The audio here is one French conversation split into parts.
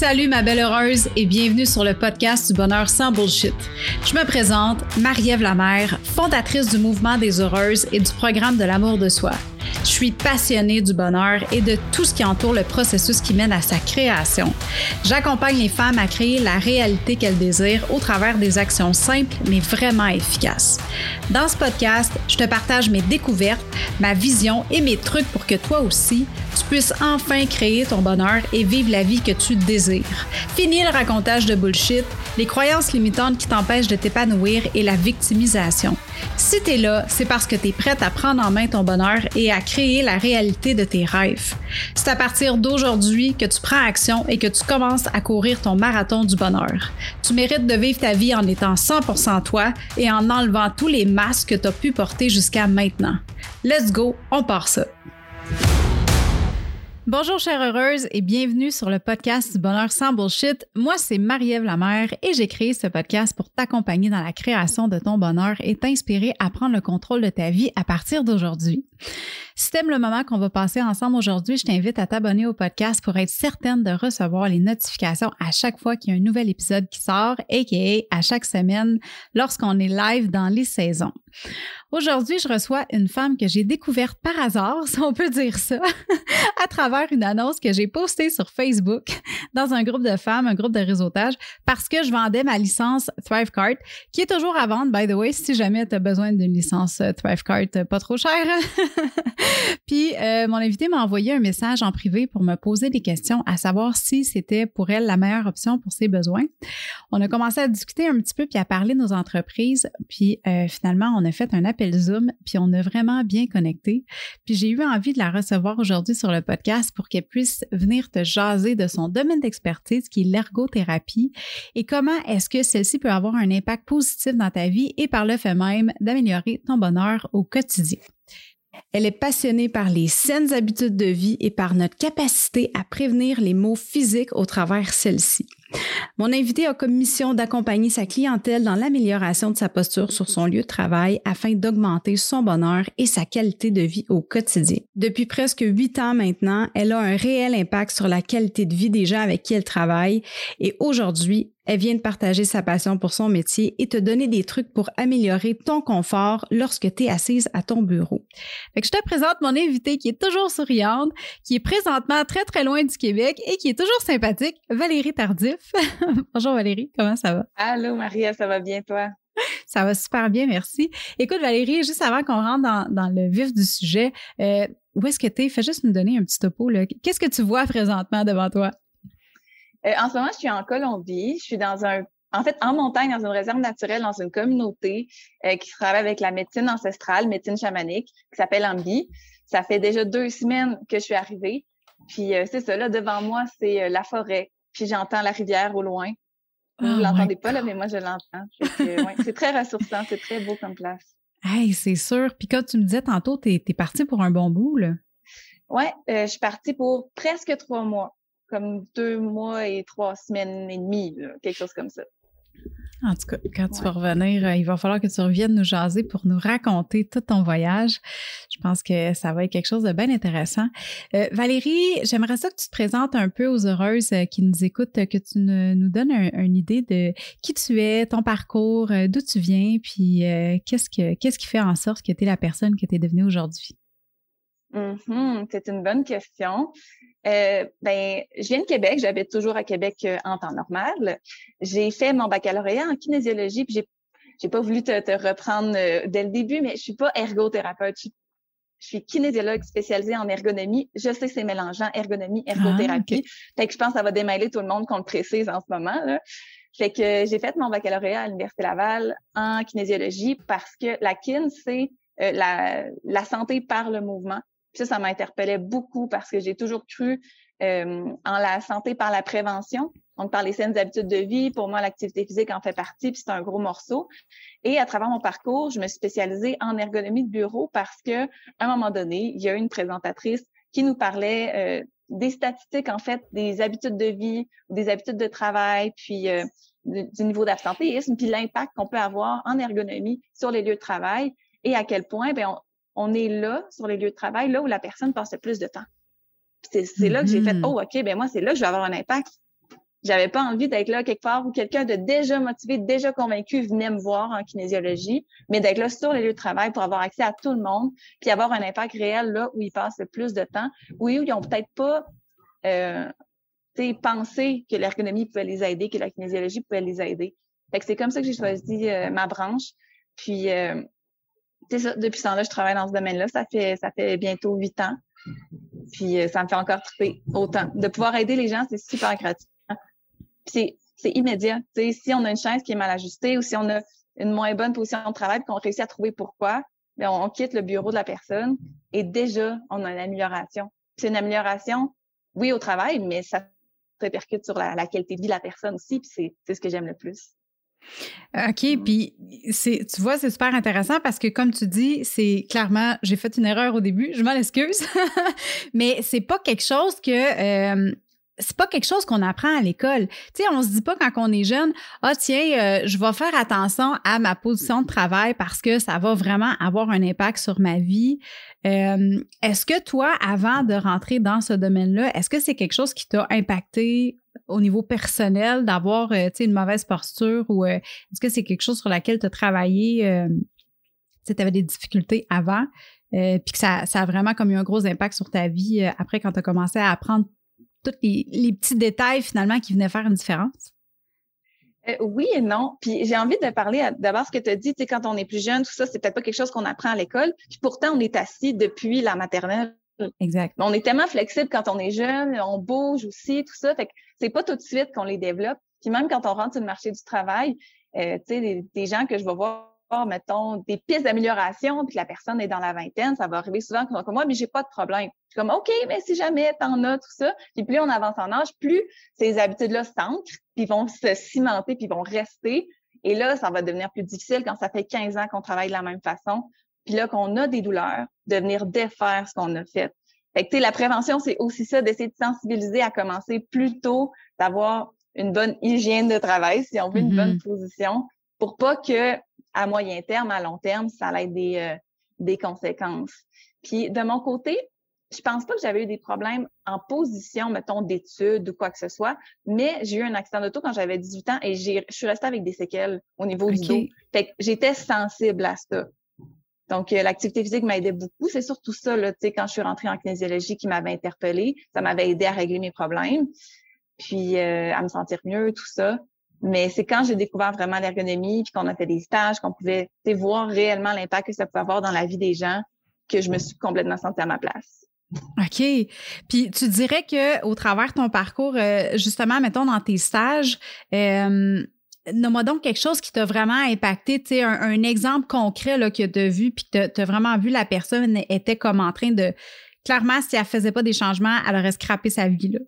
Salut ma belle heureuse et bienvenue sur le podcast du bonheur sans bullshit. Je me présente, Marie-Ève Lamère, fondatrice du mouvement des heureuses et du programme de l'amour de soi. Je suis passionnée du bonheur et de tout ce qui entoure le processus qui mène à sa création. J'accompagne les femmes à créer la réalité qu'elles désirent au travers des actions simples mais vraiment efficaces. Dans ce podcast, je te partage mes découvertes, ma vision et mes trucs pour que toi aussi, tu puisses enfin créer ton bonheur et vivre la vie que tu désires. Fini le racontage de bullshit, les croyances limitantes qui t'empêchent de t'épanouir et la victimisation. Si tu es là, c'est parce que tu es prête à prendre en main ton bonheur et à créer la réalité de tes rêves. C'est à partir d'aujourd'hui que tu prends action et que tu commences à courir ton marathon du bonheur. Tu mérites de vivre ta vie en étant 100% toi et en enlevant tous les masques que tu as pu porter jusqu'à maintenant. Let's go, on part ça. Bonjour chère heureuse et bienvenue sur le podcast du bonheur sans bullshit. Moi c'est Marie-Ève Lamère et j'ai créé ce podcast pour t'accompagner dans la création de ton bonheur et t'inspirer à prendre le contrôle de ta vie à partir d'aujourd'hui. Si t'aimes le moment qu'on va passer ensemble aujourd'hui, je t'invite à t'abonner au podcast pour être certaine de recevoir les notifications à chaque fois qu'il y a un nouvel épisode qui sort, aka à chaque semaine lorsqu'on est live dans les saisons. Aujourd'hui, je reçois une femme que j'ai découverte par hasard, si on peut dire ça, à travers une annonce que j'ai postée sur Facebook dans un groupe de femmes, un groupe de réseautage, parce que je vendais ma licence ThriveCart, qui est toujours à vendre, by the way, si jamais tu as besoin d'une licence euh, ThriveCart euh, pas trop chère. Puis euh, mon invité m'a envoyé un message en privé pour me poser des questions, à savoir si c'était pour elle la meilleure option pour ses besoins. On a commencé à discuter un petit peu puis à parler de nos entreprises, puis finalement on a fait un appel Zoom, puis on a vraiment bien connecté. Puis j'ai eu envie de la recevoir aujourd'hui sur le podcast pour qu'elle puisse venir te jaser de son domaine d'expertise qui est l'ergothérapie et comment est-ce que celle-ci peut avoir un impact positif dans ta vie et par le fait même d'améliorer ton bonheur au quotidien. Elle est passionnée par les saines habitudes de vie et par notre capacité à prévenir les maux physiques au travers celles-ci. Mon invité a comme mission d'accompagner sa clientèle dans l'amélioration de sa posture sur son lieu de travail afin d'augmenter son bonheur et sa qualité de vie au quotidien. Depuis presque huit ans maintenant, elle a un réel impact sur la qualité de vie des gens avec qui elle travaille et aujourd'hui, elle vient de partager sa passion pour son métier et te donner des trucs pour améliorer ton confort lorsque tu es assise à ton bureau. Fait que je te présente mon invité qui est toujours souriante, qui est présentement très très loin du Québec et qui est toujours sympathique, Valérie Tardif. Bonjour Valérie, comment ça va? Allô Maria, ça va bien toi? Ça va super bien, merci. Écoute Valérie, juste avant qu'on rentre dans, le vif du sujet, euh, où est-ce que tu es? Fais juste nous donner un petit topo. Qu'est-ce que tu vois présentement devant toi? Euh, en ce moment, je suis en Colombie. Je suis dans un en fait, en montagne, dans une réserve naturelle, dans une communauté euh, qui travaille avec la médecine ancestrale, médecine chamanique, qui s'appelle Ambi. Ça fait déjà deux semaines que je suis arrivée. Puis c'est ça, là, devant moi, c'est la forêt, puis j'entends la rivière au loin. Vous ne oh l'entendez pas, là, mais moi, je l'entends. c'est très ressourçant, c'est très beau comme place. Hey, c'est sûr. Puis quand tu me disais tantôt, tu es, partie pour un bon bout, là. Oui, euh, je suis partie pour presque trois mois, comme deux mois et trois semaines et demie, quelque chose comme ça. En tout cas, quand tu vas revenir, euh, il va falloir que tu reviennes nous jaser pour nous raconter tout ton voyage. Je pense que ça va être quelque chose de bien intéressant. Euh, Valérie, j'aimerais ça que tu te présentes un peu aux heureuses euh, qui nous écoutent, que tu nous donnes une idée de qui tu es, ton parcours, d'où tu viens, puis qu'est-ce, que, qu'est-ce qui fait en sorte que tu es la personne que tu es devenue aujourd'hui? Mm-hmm, c'est une bonne question. Euh, ben, je viens de Québec, j'habite toujours à Québec euh, en temps normal. J'ai fait mon baccalauréat en kinésiologie, puis j'ai j'ai pas voulu te, te reprendre euh, dès le début, mais je suis pas ergothérapeute. Je, suis kinésiologue spécialisée en ergonomie. Je sais que c'est mélangeant, ergonomie, ah, ergothérapie. Fait que je pense que ça va démêler tout le monde qu'on le précise en ce moment. Là. Fait que j'ai fait mon baccalauréat à l'Université Laval en kinésiologie parce que la kin, c'est la, la santé par le mouvement. Ça, ça m'interpellait beaucoup parce que j'ai toujours cru euh, en la santé par la prévention. Donc, par les saines habitudes de vie, pour moi, l'activité physique en fait partie, puis c'est un gros morceau. Et à travers mon parcours, je me suis spécialisée en ergonomie de bureau parce que, à un moment donné, il y a une présentatrice qui nous parlait euh, des statistiques, en fait, des habitudes de vie, des habitudes de travail, puis euh, du, niveau d'absentéisme, puis l'impact qu'on peut avoir en ergonomie sur les lieux de travail et à quel point, ben, on est là, sur les lieux de travail, là où la personne passe le plus de temps. C'est là que j'ai fait, mm-hmm. oh, OK, ben moi, c'est là que je vais avoir un impact. J'avais pas envie d'être là quelque part où quelqu'un de déjà motivé, déjà convaincu venait me voir en kinésiologie, mais d'être là sur les lieux de travail pour avoir accès à tout le monde, puis avoir un impact réel là où ils passent le plus de temps, où ils ont peut-être pas euh, pensé que l'ergonomie pouvait les aider, que la kinésiologie pouvait les aider. Fait que c'est comme ça que j'ai choisi euh, ma branche. Puis euh, ça, depuis ce temps-là, je travaille dans ce domaine-là. Ça fait ça fait bientôt huit ans. Puis euh, ça me fait encore triper autant. De pouvoir aider les gens, c'est super gratuit c'est immédiat. si on a une chaise qui est mal ajustée ou si on a une moins bonne position de travail qu'on réussit à trouver pourquoi, bien, on, quitte le bureau de la personne et déjà, on a une amélioration. C'est une amélioration, oui, au travail, mais ça répercute sur la, qualité de vie de la personne aussi, puis c'est ce que j'aime le plus. OK, puis c'est tu vois, c'est super intéressant parce que comme tu dis, c'est clairement j'ai fait une erreur au début, je m'en excuse. mais c'est pas quelque chose que euh, c'est pas quelque chose qu'on apprend à l'école. Tu sais, on se dit pas quand on est jeune, ah tiens, euh, je vais faire attention à ma position de travail parce que ça va vraiment avoir un impact sur ma vie. Euh, est-ce que toi, avant de rentrer dans ce domaine-là, est-ce que c'est quelque chose qui t'a impacté au niveau personnel d'avoir, euh, une mauvaise posture ou est-ce que c'est quelque chose sur laquelle tu as travaillé, tu avais des difficultés avant? puis que ça, ça, a vraiment comme eu un gros impact sur ta vie après quand tu as commencé à apprendre tous les, petits détails finalement qui venaient faire une différence? Euh, oui et non. Puis j'ai envie de parler d'abord ce que tu as dit, tu sais, quand on est plus jeune, tout ça, c'est peut-être pas quelque chose qu'on apprend à l'école. Puis pourtant, on est assis depuis la maternelle. Exact. On est tellement flexible quand on est jeune, on bouge aussi, tout ça. Fait que c'est pas tout de suite qu'on les développe. Puis même quand on rentre sur le marché du travail, euh, tu sais, des, gens que je vais voir mettons, des pistes d'amélioration, puis que la personne est dans la vingtaine, ça va arriver souvent comme moi, mais j'ai pas de problème. Je suis comme, OK, mais si jamais t'en as, tout ça, puis plus on avance en âge, plus ces habitudes-là s'ancrent, puis vont se cimenter, puis vont rester. Et là, ça va devenir plus difficile quand ça fait 15 ans qu'on travaille de la même façon, puis là qu'on a des douleurs, de venir défaire ce qu'on a fait. Fait que, la prévention, c'est aussi ça, d'essayer de sensibiliser à commencer plus tôt, d'avoir une bonne hygiène de travail, si on veut, une bonne mm-hmm. position, pour pas que à moyen terme, à long terme, ça a des, euh, des conséquences. Puis de mon côté, je pense pas que j'avais eu des problèmes en position, mettons, d'études ou quoi que ce soit, mais j'ai eu un accident d'auto quand j'avais 18 ans et je suis restée avec des séquelles au niveau du dos. Fait que j'étais sensible à ça. Donc, euh, l'activité physique m'a aidé beaucoup. C'est surtout ça, là, tu sais, quand je suis rentrée en kinésiologie qui m'avait interpellée. Ça m'avait aidé à régler mes problèmes, puis euh, à me sentir mieux, tout ça. Mais c'est quand j'ai découvert vraiment l'ergonomie, puis qu'on a fait des stages, qu'on pouvait voir réellement l'impact que ça pouvait avoir dans la vie des gens, que je me suis complètement sentie à ma place. OK. Puis tu dirais que au travers de ton parcours, euh, justement, mettons dans tes stages, euh, nomme-moi donc quelque chose qui t'a vraiment impacté, tu sais, un, exemple concret que tu as vu, puis que tu as vraiment vu la personne était comme en train de. Clairement, si elle faisait pas des changements, elle aurait scrappé sa vie. Là.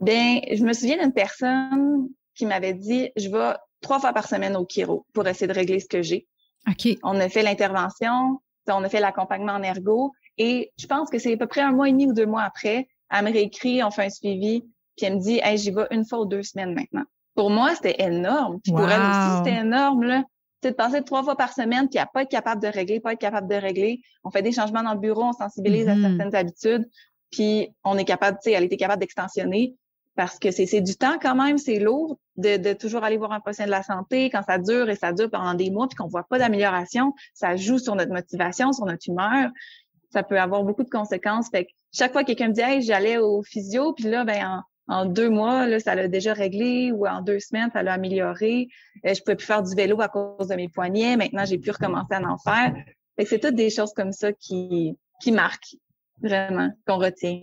Ben, je me souviens d'une personne qui m'avait dit je vais trois fois par semaine au Kiro pour essayer de régler ce que j'ai. OK. On a fait l'intervention, on a fait l'accompagnement en ergo et je pense que c'est à peu près un mois et demi ou deux mois après, elle me réécrit, on fait un suivi, puis elle me dit Hey, j'y vais une fois ou deux semaines maintenant. Pour moi, c'était énorme. Puis pour elle aussi, c'était énorme, là. C'est de passer trois fois par semaine, puis à pas être capable de régler, pas être capable de régler. On fait des changements dans le bureau, on sensibilise à mm-hmm. certaines habitudes, puis on est capable, tu sais, elle était capable d'extensionner parce que c'est du temps quand même, c'est lourd de, de, toujours aller voir un professionnel de la santé quand ça dure et ça dure pendant des mois puis qu'on voit pas d'amélioration, ça joue sur notre motivation, sur notre humeur. Ça peut avoir beaucoup de conséquences. Fait que chaque fois que quelqu'un me dit hey, j'allais au physio puis là ben en, en deux mois là ça l'a déjà réglé ou en deux semaines ça l'a amélioré. Euh, je pouvais plus faire du vélo à cause de mes poignets. Maintenant j'ai pu recommencer à en faire. C'est toutes des choses comme ça qui qui marquent vraiment qu'on retient.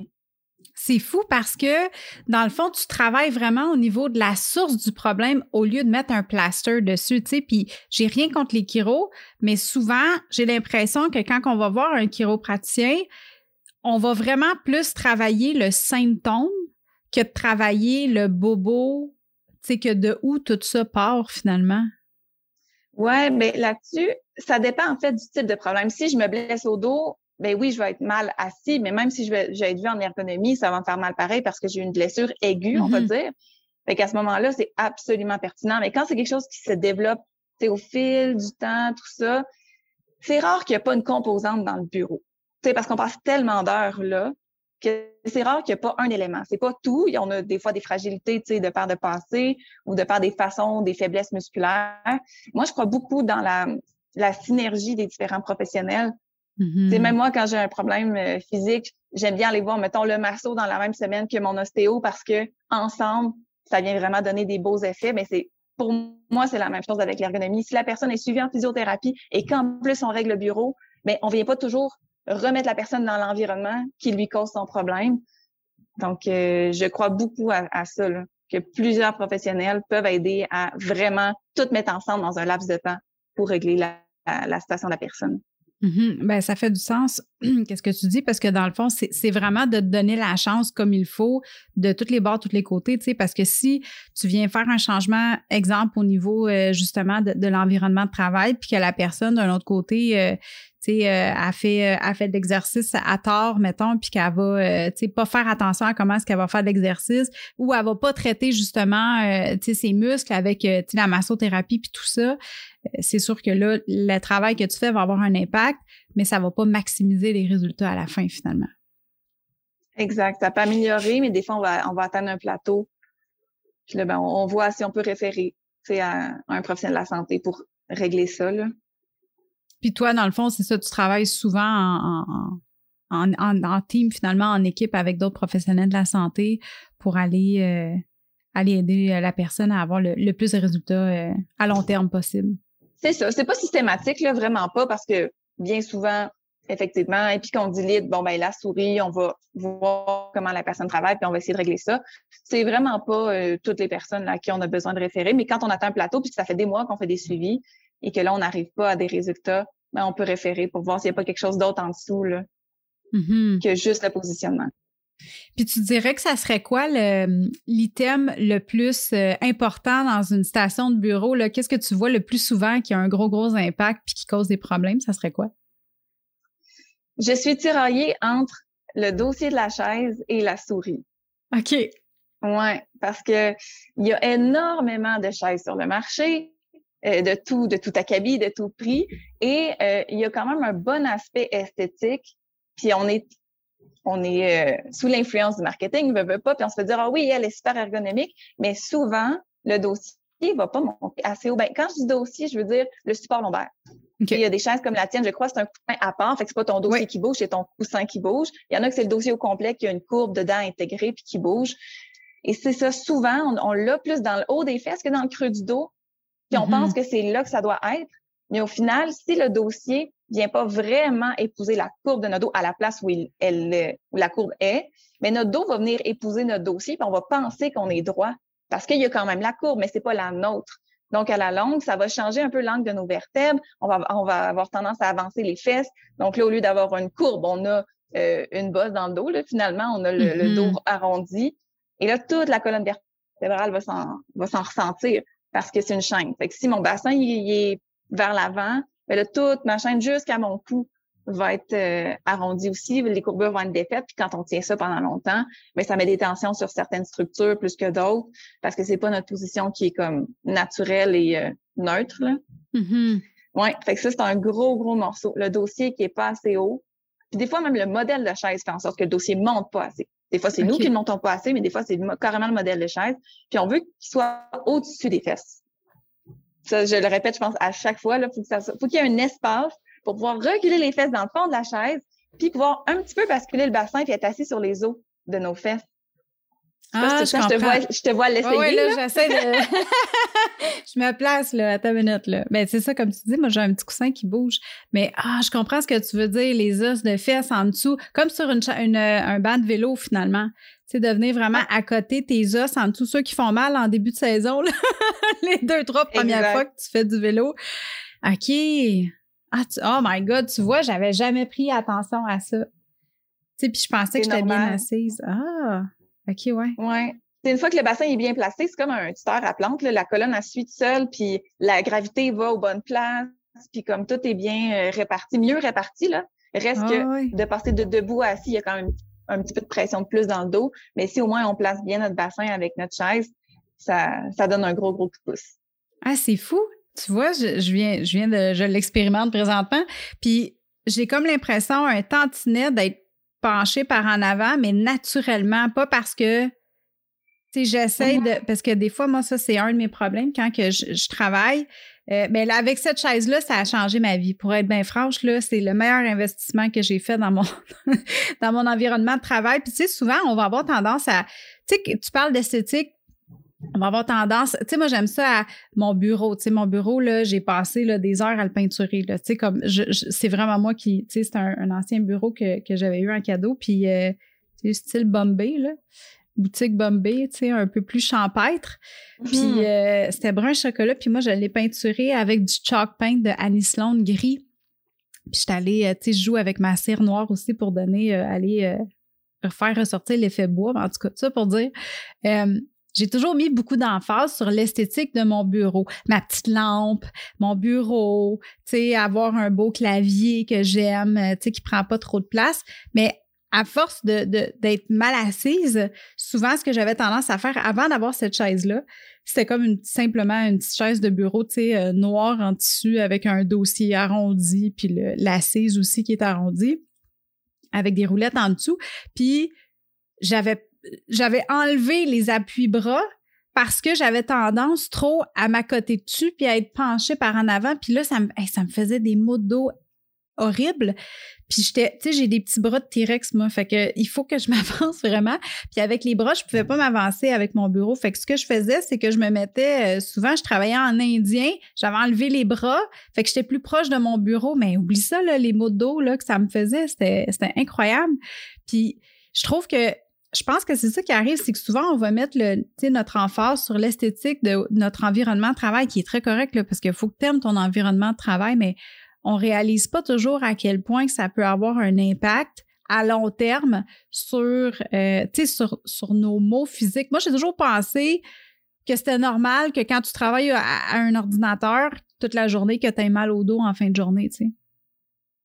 C'est fou parce que, dans le fond, tu travailles vraiment au niveau de la source du problème au lieu de mettre un plaster dessus, tu sais. Puis, j'ai rien contre les chiros, mais souvent, j'ai l'impression que quand on va voir un chiropraticien, on va vraiment plus travailler le symptôme que de travailler le bobo, tu sais, que de où tout ça part finalement. Ouais, mais là-dessus, ça dépend en fait du type de problème. Si je me blesse au dos, ben oui, je vais être mal assis, mais même si je vais, être vu en ergonomie, ça va me faire mal pareil parce que j'ai une blessure aiguë, on va mm-hmm. dire. Fait qu'à ce moment-là, c'est absolument pertinent. Mais quand c'est quelque chose qui se développe au fil du temps, tout ça, c'est rare qu'il n'y ait pas une composante dans le bureau. sais, parce qu'on passe tellement d'heures là que c'est rare qu'il n'y ait pas un élément. C'est pas tout. On a des fois des fragilités, tu sais, de part de passé ou de part des façons, des faiblesses musculaires. Moi, je crois beaucoup dans la, la synergie des différents professionnels. Mm Même moi, quand j'ai un problème euh, physique, j'aime bien aller voir, mettons, le masso dans la même semaine que mon ostéo parce que ensemble, ça vient vraiment donner des beaux effets. Mais c'est pour moi, c'est la même chose avec l'ergonomie. Si la personne est suivie en physiothérapie et qu'en plus on règle le bureau, mais on vient pas toujours remettre la personne dans l'environnement qui lui cause son problème. Donc, euh, je crois beaucoup à, ça, que plusieurs professionnels peuvent aider à vraiment tout mettre ensemble dans un laps de temps pour régler la, la situation de la personne. Mm-hmm. Ben, ça fait du sens, qu'est-ce que tu dis, parce que dans le fond, c'est vraiment de te donner la chance comme il faut de toutes les bords, tous les côtés, tu sais, parce que si tu viens faire un changement, exemple, au niveau euh, justement de, l'environnement de travail, puis que la personne d'un autre côté, euh, tu sais, euh, a fait, a fait de l'exercice à tort, mettons, puis qu'elle va, tu sais, pas faire attention à comment est-ce qu'elle va faire de l'exercice, ou elle va pas traiter justement, tu sais, ses muscles avec, tu sais, la massothérapie puis tout ça, c'est sûr que là, le travail que tu fais va avoir un impact, mais ça ne va pas maximiser les résultats à la fin finalement. Exact. Ça peut améliorer, mais des fois, on va, on va atteindre un plateau. Puis là, ben, on, voit si on peut référer à, un professionnel de la santé pour régler ça. Là. Puis toi, dans le fond, c'est ça, tu travailles souvent en, en, team, finalement, en équipe avec d'autres professionnels de la santé pour aller, euh, aller aider la personne à avoir le, plus de résultats euh, à long terme possible? C'est ça. C'est pas systématique, là, vraiment pas, parce que bien souvent, effectivement, et puis qu'on dit bon, ben la souris, on va voir comment la personne travaille, puis on va essayer de régler ça. C'est vraiment pas euh, toutes les personnes à qui on a besoin de référer, mais quand on atteint un plateau, puis que ça fait des mois qu'on fait des suivis et que là, on n'arrive pas à des résultats, ben, on peut référer pour voir s'il n'y a pas quelque chose d'autre en dessous là, mm-hmm. que juste le positionnement. Puis tu dirais que ça serait quoi l'item le, plus euh, important dans une station de bureau? Qu'est-ce que tu vois le plus souvent qui a un gros, gros impact puis qui cause des problèmes? Ça serait quoi? Je suis tiraillée entre le dossier de la chaise et la souris. OK. Oui, parce que il y a énormément de chaises sur le marché, euh, de tout, de tout acabit, de tout prix, et euh, il y a quand même un bon aspect esthétique. Puis on est on est euh, sous l'influence du marketing, veut, veut pas, puis on se fait dire ah oui, elle est super ergonomique, mais souvent le dossier va pas monter assez haut. Ben, quand je dis dossier, je veux dire le support lombaire. Il y a des chaises comme la tienne, je crois, c'est un coussin à part, fait que c'est pas ton dossier qui bouge, c'est ton coussin qui bouge. Il y en a que c'est le dossier au complet qui a une courbe dedans intégrée puis qui bouge. Et c'est ça, souvent, on, l'a plus dans le haut des fesses que dans le creux du dos. Puis on mm-hmm. pense que c'est là que ça doit être. Mais au final, si le dossier vient pas vraiment épouser la courbe de notre dos à la place où, elle, où la courbe est, mais notre dos va venir épouser notre dossier, puis on va penser qu'on est droit parce qu'il y a quand même la courbe, mais c'est pas la nôtre. Donc, à la longue, ça va changer un peu l'angle de nos vertèbres. On va, on va avoir tendance à avancer les fesses. Donc là, au lieu d'avoir une courbe, on a euh, une bosse dans le dos. Là. Finalement, on a le, mm-hmm. dos arrondi. Et là, toute la colonne vertébrale va s'en, va s'en ressentir parce que c'est une chaîne. Fait que si mon bassin il est vers l'avant, mais là, toute ma chaîne jusqu'à mon cou va être euh, arrondie aussi. Les courbures vont être défaites. Puis quand on tient ça pendant longtemps, mais ça met des tensions sur certaines structures plus que d'autres parce que c'est pas notre position qui est comme naturelle et euh, neutre. Là. Mm-hmm. Ouais, fait que ça, c'est un gros, gros morceau. Le dossier qui est pas assez haut. Puis des fois, même le modèle de chaise fait en sorte que le dossier monte pas assez. Des fois, c'est nous qui ne montons pas assez, mais des fois, c'est carrément le modèle de chaise. Puis on veut qu'il soit au-dessus des fesses je le répète, je pense, à chaque fois, il faut qu'il y ait un espace pour pouvoir reculer les fesses dans le fond de la chaise, puis pouvoir un petit peu basculer le bassin puis être assis sur les os de nos fesses. Ah, je, te vois, je te vois l'essayer. Oui, là, j'essaie de. je me place, là, à ta minute, là. Ben, c'est ça, comme tu dis, moi, j'ai un petit coussin qui bouge. Mais, ah, je comprends ce que tu veux dire, les os de fesses en dessous, comme sur une, une un banc de vélo, finalement. C'est de venir vraiment à côté tes os en dessous, ceux qui font mal en début de saison, les deux, trois premières fois que tu fais du vélo. OK. Ah, oh my God, tu vois, j'avais jamais pris attention à ça. Tu sais, puis je pensais que j'étais bien assise. Ah, OK, ouais. Ouais. C'est une fois que le bassin est bien placé, c'est comme un tuteur à plante. La colonne, elle suit seule, puis la gravité va aux bonnes places, puis comme tout est bien euh, réparti, mieux réparti, là. Reste ah que de passer de debout à assis, il y a quand même un petit peu de pression de plus dans le dos. Mais si au moins on place bien notre bassin avec notre chaise, ça, ça donne un gros, gros coup de pouce. Ah, c'est fou. Tu vois, je, viens, je viens de, je l'expérimente présentement. Puis j'ai comme l'impression un tantinet d'être pencher par en avant, mais naturellement, pas parce que tu sais, j'essaie de. Parce que des fois, moi, ça, c'est un de mes problèmes quand que je, travaille. Euh, mais avec cette chaise-là, ça a changé ma vie. Pour être bien franche, là, c'est le meilleur investissement que j'ai fait dans mon, dans mon environnement de travail. Puis, tu sais, souvent, on va avoir tendance à. Tu sais, tu parles d'esthétique, on va avoir tendance, tu sais, moi j'aime ça à mon bureau, tu sais, mon bureau, là, j'ai passé des heures à le peinturer, tu sais, comme, c'est vraiment moi qui, tu sais, c'est un, ancien bureau que, que j'avais eu en cadeau, puis, euh, style Bombay, là, boutique Bombay, tu sais, un peu plus champêtre, puis mm-hmm. euh, c'était brun chocolat, puis moi je l'ai peinturé avec du chalk paint de Annie Sloan gris, puis j'étais allée, euh, tu sais, je joue avec ma cire noire aussi pour donner, aller faire ressortir l'effet bois, en tout cas, ça pour dire j'ai toujours mis beaucoup d'emphase sur l'esthétique de mon bureau. Ma petite lampe, mon bureau, tu sais, avoir un beau clavier que j'aime, euh, tu sais, qui prend pas trop de place. Mais à force d'être mal assise, souvent, ce que j'avais tendance à faire avant d'avoir cette chaise-là, c'était comme simplement une petite chaise de bureau, tu sais, euh, noire en tissu avec un dossier arrondi, puis l'assise aussi qui est arrondie, avec des roulettes en dessous. Puis, j'avais enlevé les appuis-bras parce que j'avais tendance trop à m'accoter dessus puis à être penchée par en avant. Puis là, ça me, ça me faisait des maux de dos horribles. Puis j'étais, tu sais, j'ai des petits bras de T-Rex, moi. Fait que il faut que je m'avance vraiment. Puis avec les bras, je pouvais pas m'avancer avec mon bureau. Fait que ce que je faisais, c'est que je me mettais, euh, souvent, je travaillais en indien. J'avais enlevé les bras. Fait que j'étais plus proche de mon bureau. Mais oublie ça, là, les maux de dos, là, que ça me faisait. C'était, c'était incroyable. Puis je trouve que je pense que c'est ça qui arrive, c'est que souvent, on va mettre le, notre emphase sur l'esthétique de notre environnement de travail, qui est très correct, là, parce qu'il faut que tu aimes ton environnement de travail, mais on réalise pas toujours à quel point que ça peut avoir un impact à long terme sur, euh, sur, sur nos mots physiques. Moi, j'ai toujours pensé que c'était normal que quand tu travailles à, un ordinateur toute la journée, que tu aies mal au dos en fin de journée, tu sais.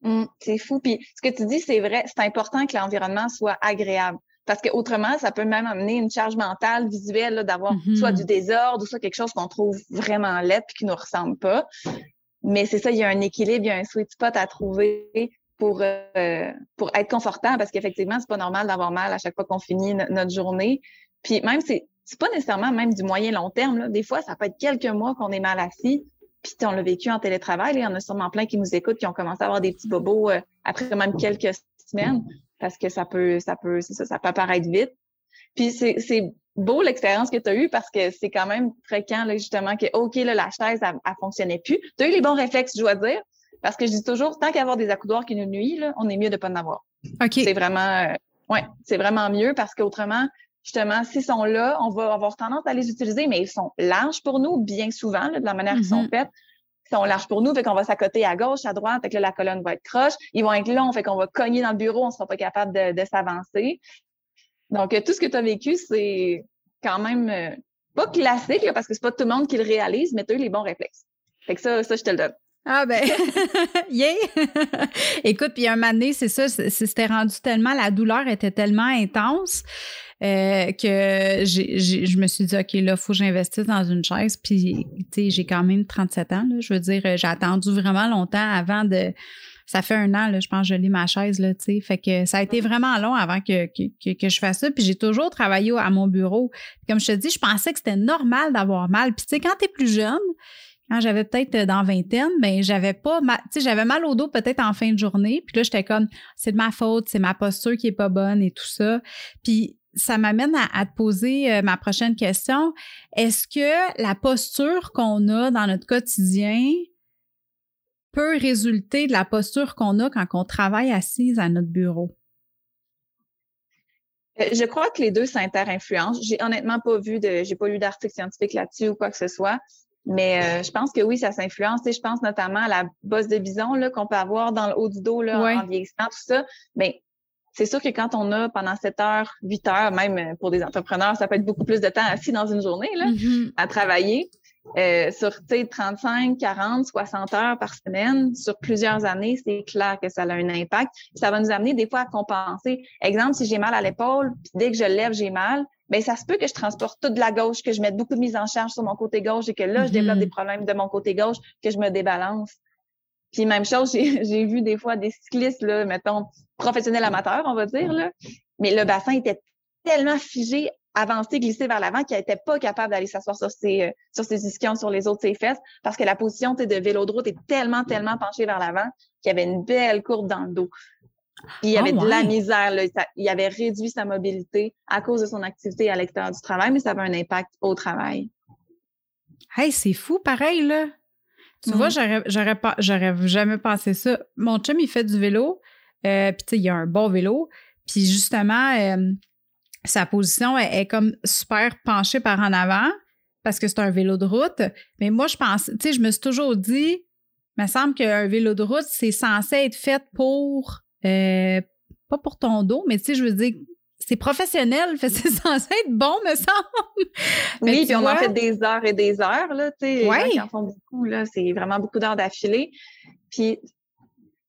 Mmh, c'est fou. Puis ce que tu dis, c'est vrai, c'est important que l'environnement soit agréable. Parce que autrement, ça peut même amener une charge mentale, visuelle, d'avoir soit du désordre ou soit quelque chose qu'on trouve vraiment laid puis qui nous ressemble pas. Mais c'est ça, il y a un équilibre, il y a un sweet spot à trouver pour, euh, pour être confortable parce qu'effectivement, c'est pas normal d'avoir mal à chaque fois qu'on finit notre journée. Puis même, c'est, c'est pas nécessairement même du moyen long terme. Là. Des fois, ça peut être quelques mois qu'on est mal assis. Puis on l'a vécu en télétravail. Il y en a sûrement plein qui nous écoutent, qui ont commencé à avoir des petits bobos euh, après même quelques semaines parce que ça peut, ça peut, ça, ça peut apparaître vite. Puis c'est, c'est beau l'expérience que tu as eue parce que c'est quand même fréquent, là, justement, que OK, là, la chaise, elle, fonctionnait plus. Tu as eu les bons réflexes, je dois dire. Parce que je dis toujours, tant qu'avoir des accoudoirs qui nous nuisent, là, on est mieux de pas en avoir. OK. C'est vraiment, euh, ouais, c'est vraiment mieux parce qu'autrement, justement, s'ils sont là, on va avoir tendance à les utiliser, mais ils sont larges pour nous, bien souvent, de la manière qu'ils sont mm-hmm. faits sont larges pour nous, fait qu'on va s'accoter à gauche, à droite, fait que là, la colonne va être croche. Ils vont être longs, fait qu'on va cogner dans le bureau, on sera pas capable de, s'avancer. Donc, tout ce que tu as vécu, c'est quand même euh, pas classique, parce que c'est pas tout le monde qui le réalise, mais tu as les bons réflexes. Fait que ça, ça, je te le donne. Ah ben, yeah! Écoute, puis un moment c'est ça, c'était rendu tellement, la douleur était tellement intense euh, que je me suis dit, OK, là, il faut que j'investisse dans une chaise. Puis, tu sais, j'ai quand même 37 ans. Là, je veux dire, j'ai attendu vraiment longtemps avant de. Ça fait un an, là, je pense, que je lis ma chaise, là, tu sais. Fait que ça a été vraiment long avant que, que, que je fasse ça. Puis j'ai toujours travaillé à mon bureau. comme je te dis, je pensais que c'était normal d'avoir mal. Puis, tu sais, quand tu es plus jeune, quand j'avais peut-être dans vingtaine, ben j'avais pas tu sais j'avais mal au dos peut-être en fin de journée, puis là j'étais comme c'est de ma faute, c'est ma posture qui est pas bonne et tout ça. Puis ça m'amène à, te poser euh, ma prochaine question. Est-ce que la posture qu'on a dans notre quotidien peut résulter de la posture qu'on a quand on travaille assise à notre bureau? Euh, je crois que les deux s'inter-influencent. J'ai honnêtement pas vu de, j'ai pas lu d'article scientifique là-dessus ou quoi que ce soit. Mais euh, je pense que oui, ça s'influence. je pense notamment à la bosse de bison là, qu'on peut avoir dans le haut du dos là, en vieillissant, tout ça. Mais c'est sûr que quand on a pendant 7 heures, 8 heures, même euh, pour des entrepreneurs, ça peut être beaucoup plus de temps assis dans une journée là, mm-hmm. à travailler. Euh, sur 35, 40, 60 heures par semaine, sur plusieurs années, c'est clair que ça a un impact. Ça va nous amener des fois à compenser. Exemple, si j'ai mal à l'épaule, puis dès que je lève, j'ai mal, ben ça se peut que je transporte tout de la gauche, que je mette beaucoup de mise en charge sur mon côté gauche et que là, je développe mm-hmm. des problèmes de mon côté gauche, que je me débalance. Puis même chose, j'ai vu des fois des cyclistes, là, mettons, professionnel amateur, on va dire, là. Mais le bassin était tellement figé, avancé, glissé vers l'avant qu'il n'était pas capable d'aller s'asseoir sur ses, euh, sur ses ischions, sur les autres ses fesses, parce que la position de vélo de route est tellement, tellement penchée vers l'avant qu'il y avait une belle courbe dans le dos. il y avait Ah de la misère, là. Ça- il avait réduit sa mobilité à cause de son activité à l'extérieur du travail, mais ça avait un impact au travail. Hey, c'est fou, pareil, là. Tu vois, j'aurais, j'aurais, pas, j'aurais jamais pensé ça. Mon chum, il fait du vélo, euh, puis tu sais, il a un bon vélo, puis justement, euh, sa position est, est comme super penchée par en avant parce que c'est un vélo de route. Mais moi, je pense, tu sais, je me suis toujours dit, il me semble qu'un vélo de route, c'est censé être fait pour, euh, pas pour ton dos, mais tu sais, je veux dire, c'est professionnel, fait c'est censé être bon, me semble. Mais Oui, puis on vois- en fait des heures et des heures, là, tu sais, Ouais. gens qui en font beaucoup, là, c'est vraiment beaucoup d'heures d'affilée. Puis,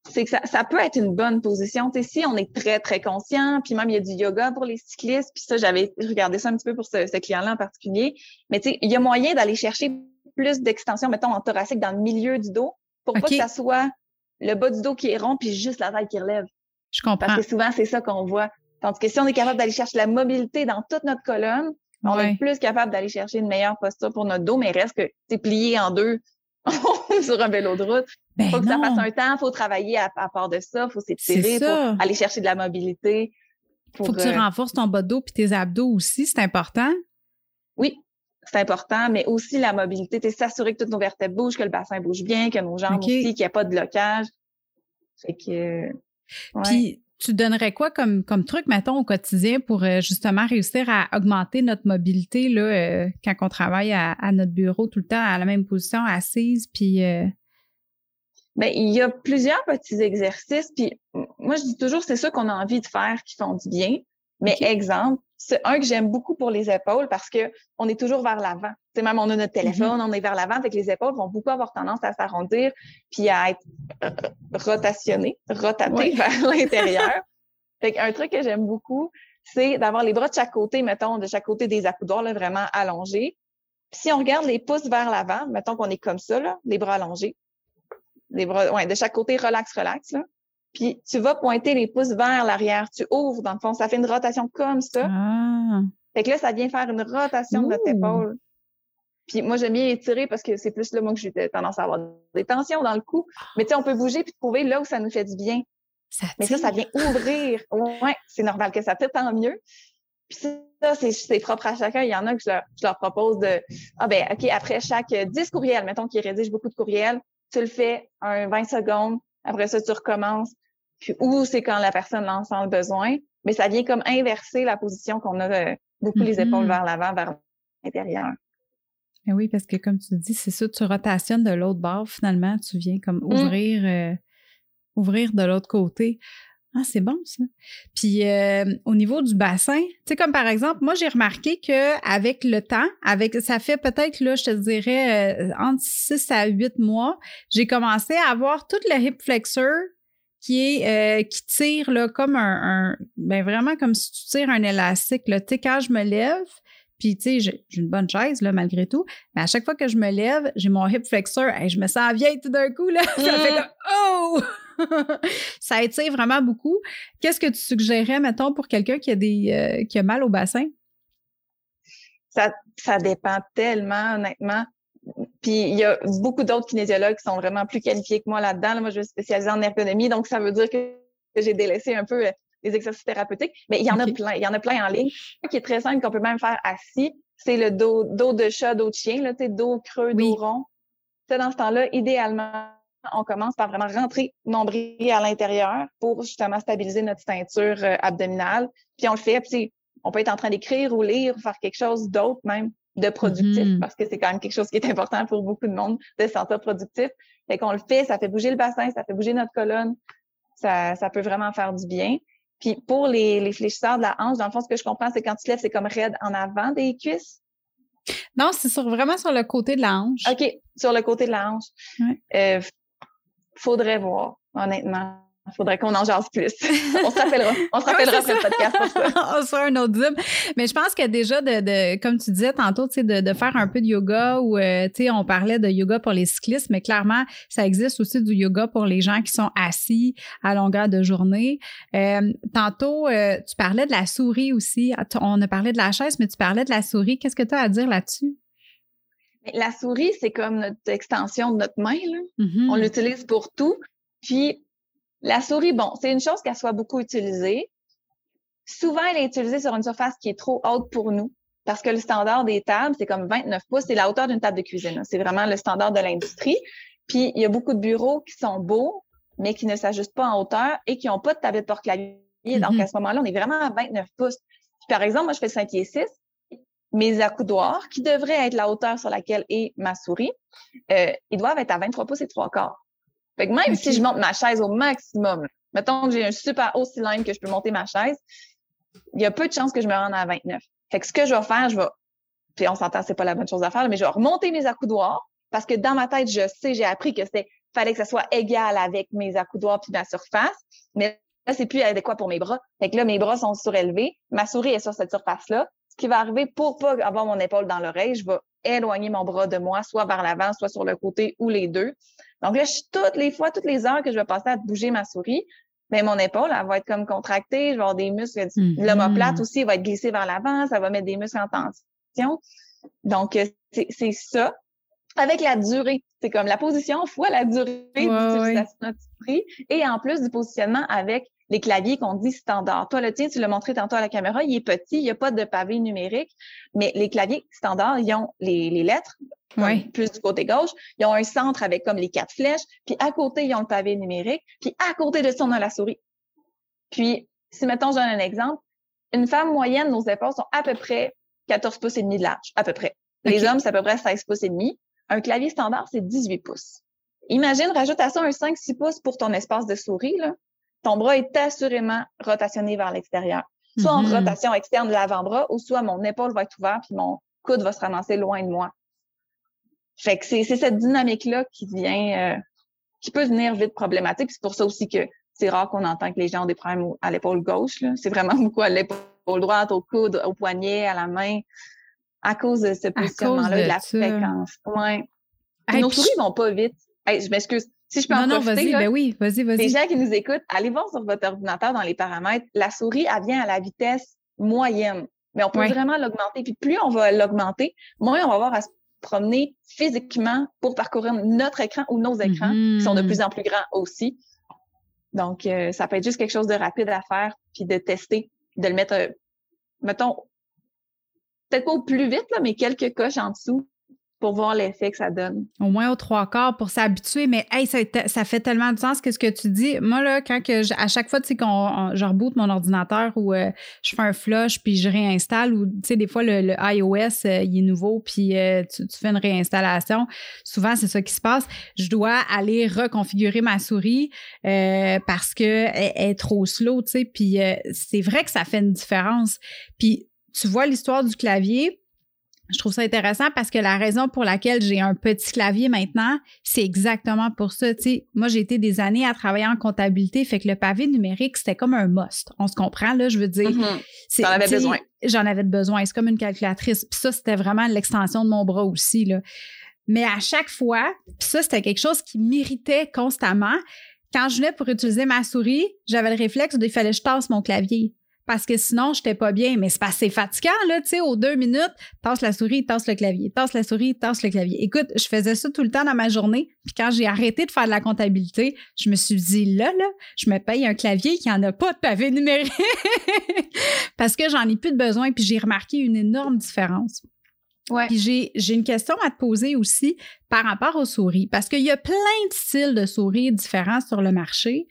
c'est que ça, ça peut être une bonne position, tu sais, si on est très, très conscient, puis même il y a du yoga pour les cyclistes, puis ça, j'avais regardé ça un petit peu pour ce, ce client-là en particulier, mais il y a moyen d'aller chercher plus d'extension, mettons, en thoracique dans le milieu du dos, pour pas que ça soit le bas du dos qui est rond, puis juste la tête qui relève. Je comprends. Parce que souvent, c'est ça qu'on voit. Tandis que si on est capable d'aller chercher la mobilité dans toute notre colonne, on Ouais. est plus capable d'aller chercher une meilleure posture pour notre dos, mais reste que c'est plié en deux sur un vélo de route. Ben faut que ça non. passe un temps, faut travailler à, à part de ça, faut s'étirer, faut aller chercher de la mobilité. Pour, Faut que tu euh, renforces ton bas de dos puis tes abdos aussi, c'est important. Oui, c'est important, mais aussi la mobilité, c'est s'assurer que toutes nos vertèbres bougent, que le bassin bouge bien, que nos jambes OK. aussi, qu'il n'y a pas de blocage. Fait que, ouais. Puis tu donnerais quoi comme, comme truc, mettons, au quotidien pour euh, justement réussir à augmenter notre mobilité là, euh, quand on travaille à, à notre bureau tout le temps à la même position, assise, puis euh, Ben, il y a plusieurs petits exercices, puis moi je dis toujours c'est ça qu'on a envie de faire qui font du bien. Mais exemple, c'est un que j'aime beaucoup pour les épaules parce que on est toujours vers l'avant. C'est même on a notre téléphone, on est vers l'avant, fait que les épaules vont beaucoup avoir tendance à s'arrondir puis à être euh, rotationnées, rotatées Ouais. vers l'intérieur. Fait qu'un truc que j'aime beaucoup, c'est d'avoir les bras de chaque côté, mettons, de chaque côté des accoudoirs, là, vraiment allongés. Puis si on regarde les pouces vers l'avant, mettons qu'on est comme ça, là, les bras allongés, les bras, ouais, de chaque côté, relax, relax, là. Puis tu vas pointer les pouces vers l'arrière. Tu ouvres, dans le fond, ça fait une rotation comme ça. ah, Fait que là, ça vient faire une rotation de notre épaule. Puis moi, j'aime bien étirer parce que c'est plus là, moi, que j'ai tendance à avoir des tensions dans le cou. Mais tu sais, on peut bouger puis trouver là où ça nous fait du bien. ça Mais ça, ça vient ouvrir. Ouais, c'est normal que ça tire, tant mieux. Puis ça, c'est, propre à chacun. Il y en a que je leur, je leur propose de, ah ben, OK, après chaque euh, 10 courriels, mettons qu'ils rédigent beaucoup de courriels, tu le fais un 20 secondes. Après ça, tu recommences. Puis, ou c'est quand la personne en sent le besoin. Mais ça vient comme inverser la position qu'on a euh, beaucoup les épaules vers l'avant, vers l'intérieur. Oui, parce que comme tu dis, c'est ça, tu rotationnes de l'autre bord, finalement, tu viens comme Mm. ouvrir, euh, ouvrir de l'autre côté. Ah, c'est bon, ça. Puis euh, au niveau du bassin, tu sais, comme par exemple, moi, j'ai remarqué que avec le temps, avec ça fait peut-être, là, je te dirais, euh, entre 6 à 8 mois, j'ai commencé à avoir tout le hip flexor qui est euh, qui tire là comme un, un ben vraiment comme si tu tires un élastique là. Tu sais quand je me lève puis tu sais j'ai une bonne chaise là malgré tout mais à chaque fois que je me lève j'ai mon hip flexor et je me sens vieille tout d'un coup là. Ça fait comme oh! Ça étire vraiment beaucoup. Qu'est-ce que tu suggérais mettons pour quelqu'un qui a des euh, qui a mal au bassin? Ça, ça dépend tellement, honnêtement. Puis il y a beaucoup d'autres kinésiologues qui sont vraiment plus qualifiés que moi là-dedans. Là, moi, je suis spécialisée en ergonomie, donc ça veut dire que, j'ai délaissé un peu euh, les exercices thérapeutiques. Mais il y en a plein. Il y en a plein en ligne. Un qui est très simple, qu'on peut même faire assis, c'est le dos, dos de chat, dos de chien, là, dos creux, Oui. dos rond. Ça, dans ce temps-là, idéalement, on commence par vraiment rentrer nombril à l'intérieur pour justement stabiliser notre ceinture euh, abdominale. Puis on le fait, puis on peut être en train d'écrire ou lire ou faire quelque chose d'autre même de productif Mhm. parce que c'est quand même quelque chose qui est important pour beaucoup de monde de se sentir productif. Fait qu'on le fait, ça fait bouger le bassin, ça fait bouger notre colonne. Ça, ça peut vraiment faire du bien. Puis pour les, les fléchisseurs de la hanche, dans le fond, ce que je comprends, c'est quand tu te lèves, c'est comme raide en avant des cuisses. non c'est sur vraiment sur le côté de la hanche OK, sur le côté de la hanche. Ouais. Euh, faudrait voir, honnêtement. Il faudrait qu'on en jase plus. on se rappellera. On se rappellera après le podcast pour ça. on sera un autre zoom. Mais je pense que déjà, de, de comme tu disais tantôt, de, de faire un peu de yoga ou, euh, tu sais, on parlait de yoga pour les cyclistes, mais clairement, ça existe aussi du yoga pour les gens qui sont assis à longueur de journée. Euh, tantôt, euh, tu parlais de la souris aussi. On a parlé de la chaise, mais tu parlais de la souris. Qu'est-ce que tu as à dire là-dessus? La souris, c'est comme notre extension de notre main. Là. Mm-hmm. On l'utilise pour tout. Puis, la souris, bon, c'est une chose qu'elle soit beaucoup utilisée. Souvent, elle est utilisée sur une surface qui est trop haute pour nous parce que le standard des tables, c'est comme 29 pouces, c'est la hauteur d'une table de cuisine. C'est vraiment le standard de l'industrie. Puis, il y a beaucoup de bureaux qui sont beaux, mais qui ne s'ajustent pas en hauteur et qui n'ont pas de tablette porte-clavier. Donc, mm-hmm. à ce moment-là, on est vraiment à 29 pouces. par exemple, moi, je fais 5 pieds 6. Mes accoudoirs, qui devraient être la hauteur sur laquelle est ma souris, euh, ils doivent être à 23 pouces et 3 quarts. Fait que même si je monte ma chaise au maximum, mettons que j'ai un super haut cylindre que je peux monter ma chaise, il y a peu de chances que je me rende à 29. Fait que ce que je vais faire, je vais, puis on s'entend, c'est pas la bonne chose à faire, mais je vais remonter mes accoudoirs parce que dans ma tête, je sais, j'ai appris que c'était, fallait que ça soit égal avec mes accoudoirs puis ma surface. Mais là, c'est plus adéquat pour mes bras. Fait que là, mes bras sont surélevés. Ma souris est sur cette surface-là. Ce qui va arriver pour pas avoir mon épaule dans l'oreille, je vais éloigner mon bras de moi, soit vers l'avant, soit sur le côté ou les deux. Donc là, je, toutes les fois, toutes les heures que je vais passer à bouger ma souris, mais mon épaule, elle va être comme contractée, je vais avoir des muscles. L'omoplate aussi va être glissée vers l'avant, ça va mettre des muscles en tension. Donc, euh, c'est ça. Avec la durée, c'est comme la position fois la durée d'utilisation de notre souris et en plus du positionnement avec les claviers qu'on dit standard. Toi, le tien, tu l'as montré tantôt à la caméra, il est petit, il n'y a pas de pavé numérique, mais les claviers standards, ils ont les, les lettres, plus du côté gauche. Ils ont un centre avec comme les quatre flèches. Puis à côté, ils ont le pavé numérique. Puis à côté de ça, on a la souris. Puis, si mettons, je donne un exemple, une femme moyenne, nos épaules sont à peu près 14 pouces et demi de large, à peu près. Les hommes, c'est à peu près 16 pouces et demi. Un clavier standard, c'est 18 pouces. Imagine, rajoute à ça un 5-6 pouces pour ton espace de souris. Là. Ton bras est assurément rotationné vers l'extérieur. Soit en mm-hmm. rotation externe de l'avant-bras, ou soit mon épaule va être ouverte puis mon coude va se ramasser loin de moi. Fait que c'est cette dynamique-là qui vient, euh, qui peut venir vite problématique. C'est pour ça aussi que c'est rare qu'on entend que les gens ont des problèmes à l'épaule gauche. C'est vraiment beaucoup à l'épaule droite, au coude, au poignet, à la main, à cause de ce positionnement-là, de, de, la fréquence. Ouais. nos souris vont pas vite. je m'excuse. Si je peux en profiter, ben oui, vas-y, vas-y. Les gens qui nous écoutent, allez voir sur votre ordinateur dans les paramètres. La souris, elle vient à la vitesse moyenne. Mais on peut vraiment l'augmenter. Puis plus on va l'augmenter, moins on va avoir à se promener physiquement pour parcourir notre écran ou nos écrans, qui sont de mm-hmm. plus en plus grands aussi. Donc, euh, ça peut être juste quelque chose de rapide à faire, puis de tester, de le mettre, euh, mettons, peut-être pas au plus vite, là, mais quelques coches en dessous pour voir l'effet que ça donne. Au moins aux trois quarts pour s'habituer, mais hey, ça, ça, fait tellement de sens que ce que tu dis. Moi, là, quand que à chaque fois, tu sais, qu'on je reboot mon ordinateur ou euh, je fais un flush puis je réinstalle ou, tu sais, des fois, le, iOS, euh, il est nouveau puis euh, tu, fais une réinstallation. Souvent, c'est ça qui se passe. Je dois aller reconfigurer ma souris parce qu'elle est trop slow, tu sais, puis c'est vrai que ça fait une différence. Puis tu vois l'histoire du clavier, je trouve ça intéressant parce que la raison pour laquelle j'ai un petit clavier maintenant, c'est exactement pour ça. Moi, j'ai été des années à travailler en comptabilité, fait que le pavé numérique, c'était comme un must. On se comprend, là, je veux dire. Mm-hmm. J'en avais besoin. J'en avais besoin. C'est comme une calculatrice. Puis ça, c'était vraiment l'extension de mon bras aussi, là. Mais à chaque fois, puis ça, c'était quelque chose qui m'irritait constamment. Quand je venais pour utiliser ma souris, j'avais le réflexe de il fallait que je tasse mon clavier parce que sinon, je n'étais pas bien. Mais c'est assez fatigant, là, tu sais, aux deux minutes, tasse la souris, tasse le clavier, tasse la souris, tasse le clavier. Écoute, je faisais ça tout le temps dans ma journée. Puis quand j'ai arrêté de faire de la comptabilité, je me suis dit, là, là, je me paye un clavier qui n'en a pas de pavé numérique parce que j'en ai plus de besoin. Puis j'ai remarqué une énorme différence. Ouais. Puis j'ai, j'ai une question à te poser aussi par rapport aux souris, parce qu'il y a plein de styles de souris différents sur le marché.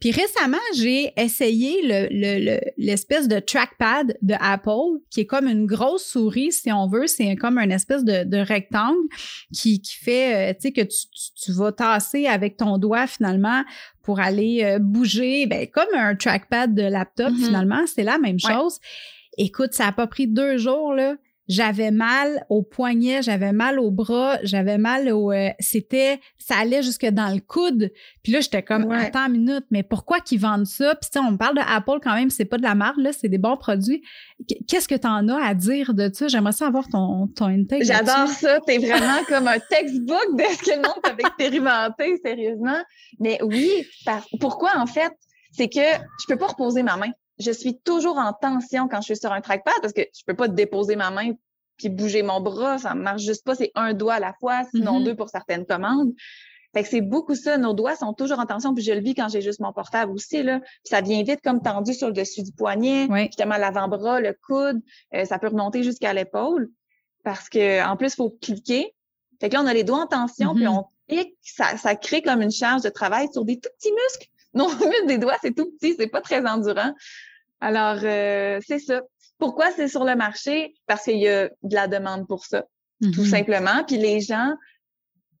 Puis récemment, j'ai essayé le, le, l'espèce de trackpad de Apple, qui est comme une grosse souris, si on veut. C'est comme une espèce de, de rectangle qui, qui fait, euh, tu sais, que tu, tu, vas tasser avec ton doigt finalement pour aller euh, bouger, ben, comme un trackpad de laptop mm-hmm. finalement, c'est la même chose. Écoute, ça a pas pris deux jours, là j'avais mal au poignet, j'avais mal au bras, j'avais mal au euh, c'était ça allait jusque dans le coude. Puis là j'étais comme attends une minute, mais pourquoi qu'ils vendent ça? Puis on parle de Apple quand même, c'est pas de la marque là, c'est des bons produits. Qu'est-ce que tu en as à dire de ça? J'aimerais savoir ton ton intake. J'adore ça, t'es vraiment comme un textbook de ce que le monde peut expérimenter sérieusement. Mais oui, pourquoi en fait C'est que je peux pas reposer ma main je suis toujours en tension quand je suis sur un trackpad parce que je peux pas déposer ma main puis bouger mon bras, ça marche juste pas, c'est un doigt à la fois, sinon mm-hmm. deux pour certaines commandes. Fait que c'est beaucoup ça, nos doigts sont toujours en tension, puis je le vis quand j'ai juste mon portable aussi là, puis ça vient vite comme tendu sur le dessus du poignet, justement l'avant-bras, le coude, euh, ça peut remonter jusqu'à l'épaule parce que en plus faut cliquer. Fait que là on a les doigts en tension, puis mm-hmm. on clique, ça, ça crée comme une charge de travail sur des tout petits muscles. Non, le des doigts, c'est tout petit, c'est pas très endurant. Alors, euh, c'est ça. Pourquoi c'est sur le marché? Parce qu'il y a de la demande pour ça, tout mm-hmm. simplement. Puis les gens,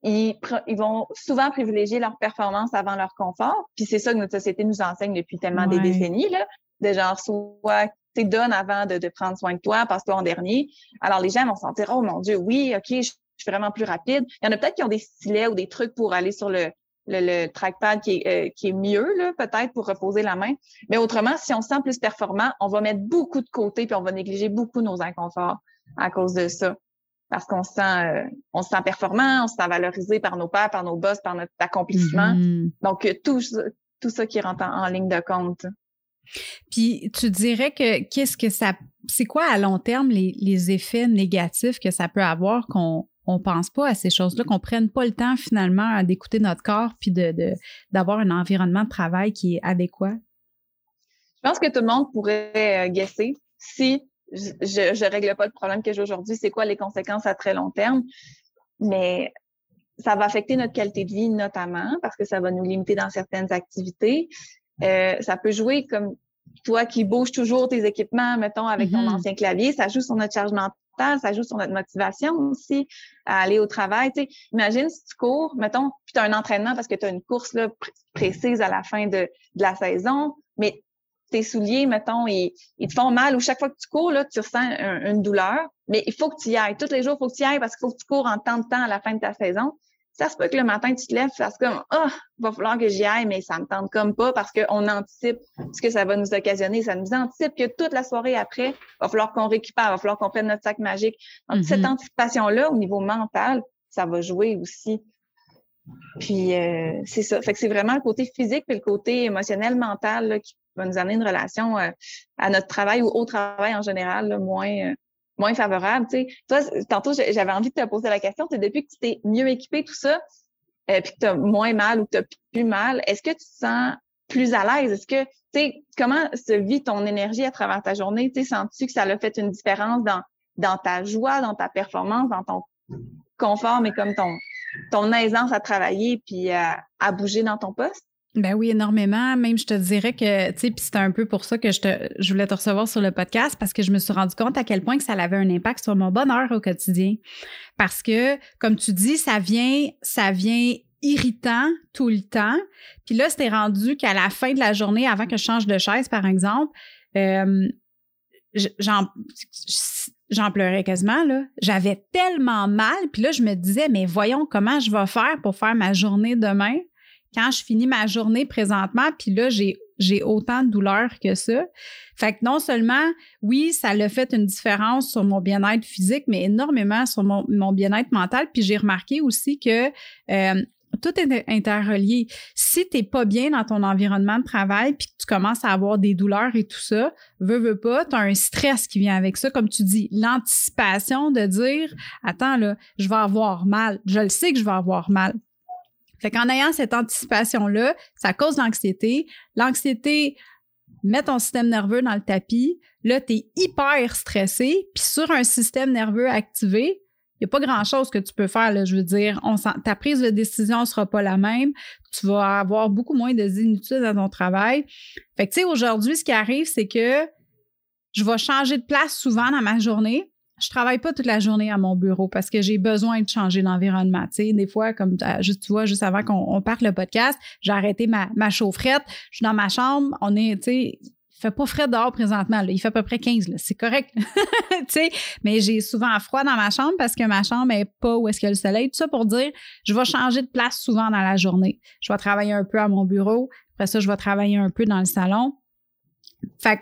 ils, ils, vont souvent privilégier leur performance avant leur confort. Puis c'est ça que notre société nous enseigne depuis tellement des décennies, là, de genre soit tu donnes avant de, de, prendre soin de toi, passe-toi en dernier. Alors les gens vont se sentir oh mon Dieu, oui, ok, je, je suis vraiment plus rapide. Il y en a peut-être qui ont des stylets ou des trucs pour aller sur le le, trackpad qui est, euh, qui est mieux, là, peut-être, pour reposer la main. Mais autrement, si on se sent plus performant, on va mettre beaucoup de côté puis on va négliger beaucoup nos inconforts à cause de ça. Parce qu'on se sent, euh, on se sent performant, on se sent valorisé par nos pairs, par nos boss, par notre accomplissement. Mm-hmm. Donc, euh, tout, tout ça qui rentre en, ligne de compte. Puis, tu dirais que qu'est-ce que ça, c'est quoi à long terme les, les effets négatifs que ça peut avoir qu'on on pense pas à ces choses-là, qu'on prenne pas le temps finalement d'écouter notre corps puis de, d'avoir un environnement de travail qui est adéquat? Je pense que tout le monde pourrait euh, guesser si je, je, règle pas le problème que j'ai aujourd'hui, c'est quoi les conséquences à très long terme. Mais ça va affecter notre qualité de vie notamment parce que ça va nous limiter dans certaines activités. Euh, ça peut jouer comme toi qui bouges toujours tes équipements, mettons, avec ton mm-hmm. ancien clavier, ça joue sur notre charge mentale ça joue sur notre motivation aussi à aller au travail. Tu imagine si tu cours, mettons, puis tu as un entraînement parce que tu as une course là, précise à la fin de, la saison, mais tes souliers, mettons, ils, te font mal ou chaque fois que tu cours, là, tu ressens une douleur, mais il faut que tu y ailles. Tous les jours, il faut que tu y ailles parce qu'il faut que tu cours en temps de temps à la fin de ta saison ça se peut que le matin, tu te lèves, tu fasses comme, ah, oh, va falloir que j'y aille, mais ça me tente comme pas parce qu'on anticipe ce que ça va nous occasionner. Ça nous anticipe que toute la soirée après, va falloir qu'on récupère, va falloir qu'on prenne notre sac magique. Donc, cette mm-hmm. anticipation-là, au niveau mental, ça va jouer aussi. Puis, euh, c'est ça. Fait que c'est vraiment le côté physique puis le côté émotionnel, mental qui va nous amener une relation euh, à notre travail ou au travail en général, moins, euh, moins favorable. Tu sais. Toi, tantôt, j'avais envie de te poser la question, depuis que tu t'es mieux équipé, tout ça, euh, puis que tu as moins mal ou que tu as plus mal, est-ce que tu te sens plus à l'aise? Est-ce que, tu sais, comment se vit ton énergie à travers ta journée? Tu sens-tu que ça a fait une différence dans, dans ta joie, dans ta performance, dans ton confort, mais comme ton, ton aisance à travailler puis à, à bouger dans ton poste? Ben oui, énormément. Même, je te dirais que, tu sais, puis c'était un peu pour ça que je, te, je voulais te recevoir sur le podcast parce que je me suis rendu compte à quel point que ça avait un impact sur mon bonheur au quotidien. Parce que, comme tu dis, ça vient, ça vient irritant tout le temps. Puis là, c'était rendu qu'à la fin de la journée, avant que je change de chaise, par exemple, euh, j'en j'en pleurais quasiment là. J'avais tellement mal, puis là je me disais mais voyons comment je vais faire pour faire ma journée demain? Quand je finis ma journée présentement, puis là, j'ai j'ai autant de douleur que ça. Fait que non seulement, oui, ça l'a fait une différence sur mon bien-être physique, mais énormément sur mon, mon bien-être mental. Puis j'ai remarqué aussi que euh, tout est interrelié. Si tu n'es pas bien dans ton environnement de travail, puis que tu commences à avoir des douleurs et tout ça, veux, veux pas, tu as un stress qui vient avec ça. Comme tu dis, l'anticipation de dire, attends, là, je vais avoir mal. Je le sais que je vais avoir mal. Fait qu'en ayant cette anticipation-là, ça cause l'anxiété. L'anxiété met ton système nerveux dans le tapis. Là, tu es hyper stressé. Puis sur un système nerveux activé, il n'y a pas grand-chose que tu peux faire. Je veux dire, on ta prise de décision ne sera pas la même. Tu vas avoir beaucoup moins de inutiles dans ton travail. Fait que, tu sais, aujourd'hui, ce qui arrive, c'est que je vais changer de place souvent dans ma journée je travaille pas toute la journée à mon bureau parce que j'ai besoin de changer d'environnement. Tu sais, des fois, comme juste, tu vois, juste avant qu'on parte le podcast, j'ai arrêté ma, ma chaufferette, je suis dans ma chambre, on est, tu sais, il fait pas frais dehors présentement, là. il fait à peu près 15, c'est correct. mais j'ai souvent froid dans ma chambre parce que ma chambre n'est pas où est-ce qu'il y a le soleil. Tout ça pour dire, je vais changer de place souvent dans la journée. Je vais travailler un peu à mon bureau, après ça, je vais travailler un peu dans le salon. Fait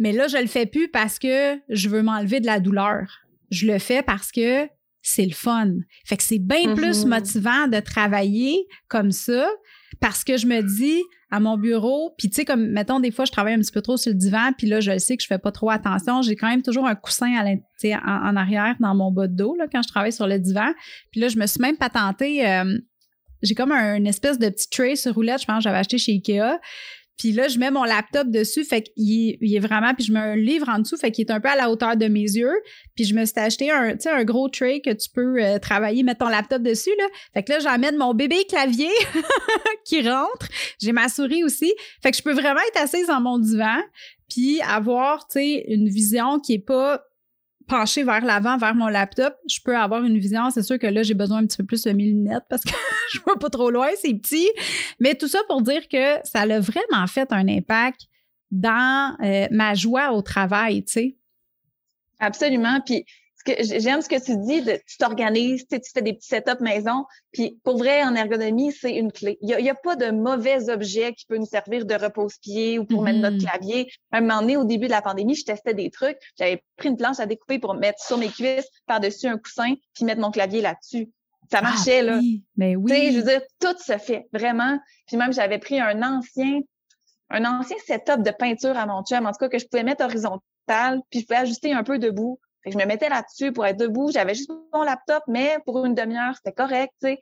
mais là, je le fais plus parce que je veux m'enlever de la douleur. Je le fais parce que c'est le fun. Fait que c'est bien plus mm-hmm. motivant de travailler comme ça parce que je me dis à mon bureau, puis tu sais, comme, mettons, des fois, je travaille un petit peu trop sur le divan, puis là, je sais que je fais pas trop attention. J'ai quand même toujours un coussin à en, en, arrière dans mon bas de dos, là, quand je travaille sur le divan. Puis là, je me suis même patentée, euh, j'ai comme un, une espèce de petit tray sur roulette, je pense que j'avais acheté chez Ikea. Puis là, je mets mon laptop dessus, fait qu'il il est vraiment, puis je mets un livre en dessous, fait qu'il est un peu à la hauteur de mes yeux. Puis je me suis acheté un, un gros tray que tu peux euh, travailler, mettre ton laptop dessus, là. Fait que là, j'emmène mon bébé clavier qui rentre. J'ai ma souris aussi. Fait que je peux vraiment être assise dans mon divan, puis avoir, tu sais, une vision qui est pas pencher vers l'avant, vers mon laptop, je peux avoir une vision. C'est sûr que là, j'ai besoin un petit peu plus de mes lunettes parce que je vois pas trop loin, c'est petit. Mais tout ça pour dire que ça a vraiment fait un impact dans euh, ma joie au travail, tu sais. Absolument. Puis j'aime ce que tu dis, de, tu t'organises, tu, fais des petits setups maison. Puis pour vrai, en ergonomie, c'est une clé. Il n'y a, pas de mauvais objet qui peut nous servir de repose-pied ou pour mettre notre mm-hmm. clavier. À un moment donné, au début de la pandémie, je testais des trucs. J'avais pris une planche à découper pour mettre sur mes cuisses, par-dessus un coussin, puis mettre mon clavier là-dessus. Ça ah marchait, là. Mais oui. je veux dire, tout se fait, vraiment. Puis même, j'avais pris un ancien, un ancien setup de peinture à mon chum, en tout cas, que je pouvais mettre horizontal, puis je pouvais ajuster un peu debout je me mettais là-dessus pour être debout. J'avais juste mon laptop, mais pour une demi-heure, c'était correct, tu sais.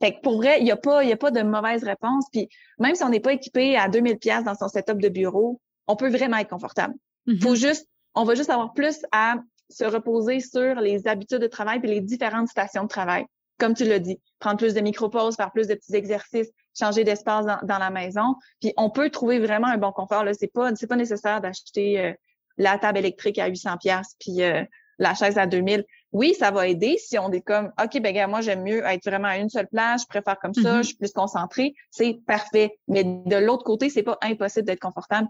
Fait que pour vrai, il n'y a pas, il a pas de mauvaise réponse. Puis même si on n'est pas équipé à 2000 pièces dans son setup de bureau, on peut vraiment être confortable. Mm-hmm. Faut juste, on va juste avoir plus à se reposer sur les habitudes de travail et les différentes stations de travail. Comme tu l'as dit, prendre plus de micro-pauses, faire plus de petits exercices, changer d'espace dans, la maison. Puis on peut trouver vraiment un bon confort. Là, c'est pas, c'est pas nécessaire d'acheter euh, la table électrique à 800 pièces puis euh, la chaise à 2000. Oui, ça va aider si on est comme OK ben gars, moi j'aime mieux être vraiment à une seule place, je préfère comme ça, mm-hmm. je suis plus concentrée, c'est parfait. Mais de l'autre côté, c'est pas impossible d'être confortable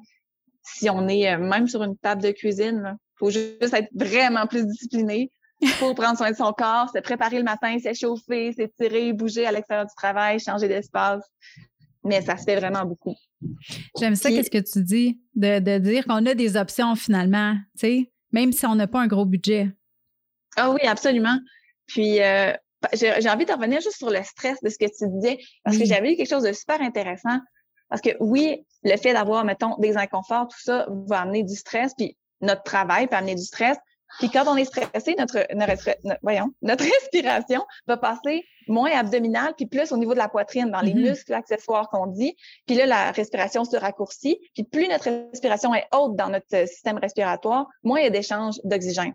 si on est euh, même sur une table de cuisine. Il faut juste être vraiment plus discipliné. Faut prendre soin de son corps, se préparer le matin, s'échauffer, s'étirer, bouger à l'extérieur du travail, changer d'espace. Mais ça se fait vraiment beaucoup. J'aime ça, qu'est-ce que tu dis, de, dire qu'on a des options finalement, tu sais, même si on n'a pas un gros budget. Ah oui, absolument. Puis, euh, j'ai envie de revenir juste sur le stress de ce que tu disais, parce que j'avais eu quelque chose de super intéressant. Parce que oui, le fait d'avoir, mettons, des inconforts, tout ça va amener du stress, puis notre travail peut amener du stress. Puis quand on est stressé, notre, notre, voyons, notre respiration va passer moins abdominale, puis plus au niveau de la poitrine, dans les mm-hmm. muscles accessoires qu'on dit. Puis là, la respiration se raccourcit. Puis plus notre respiration est haute dans notre système respiratoire, moins il y a d'échanges d'oxygène.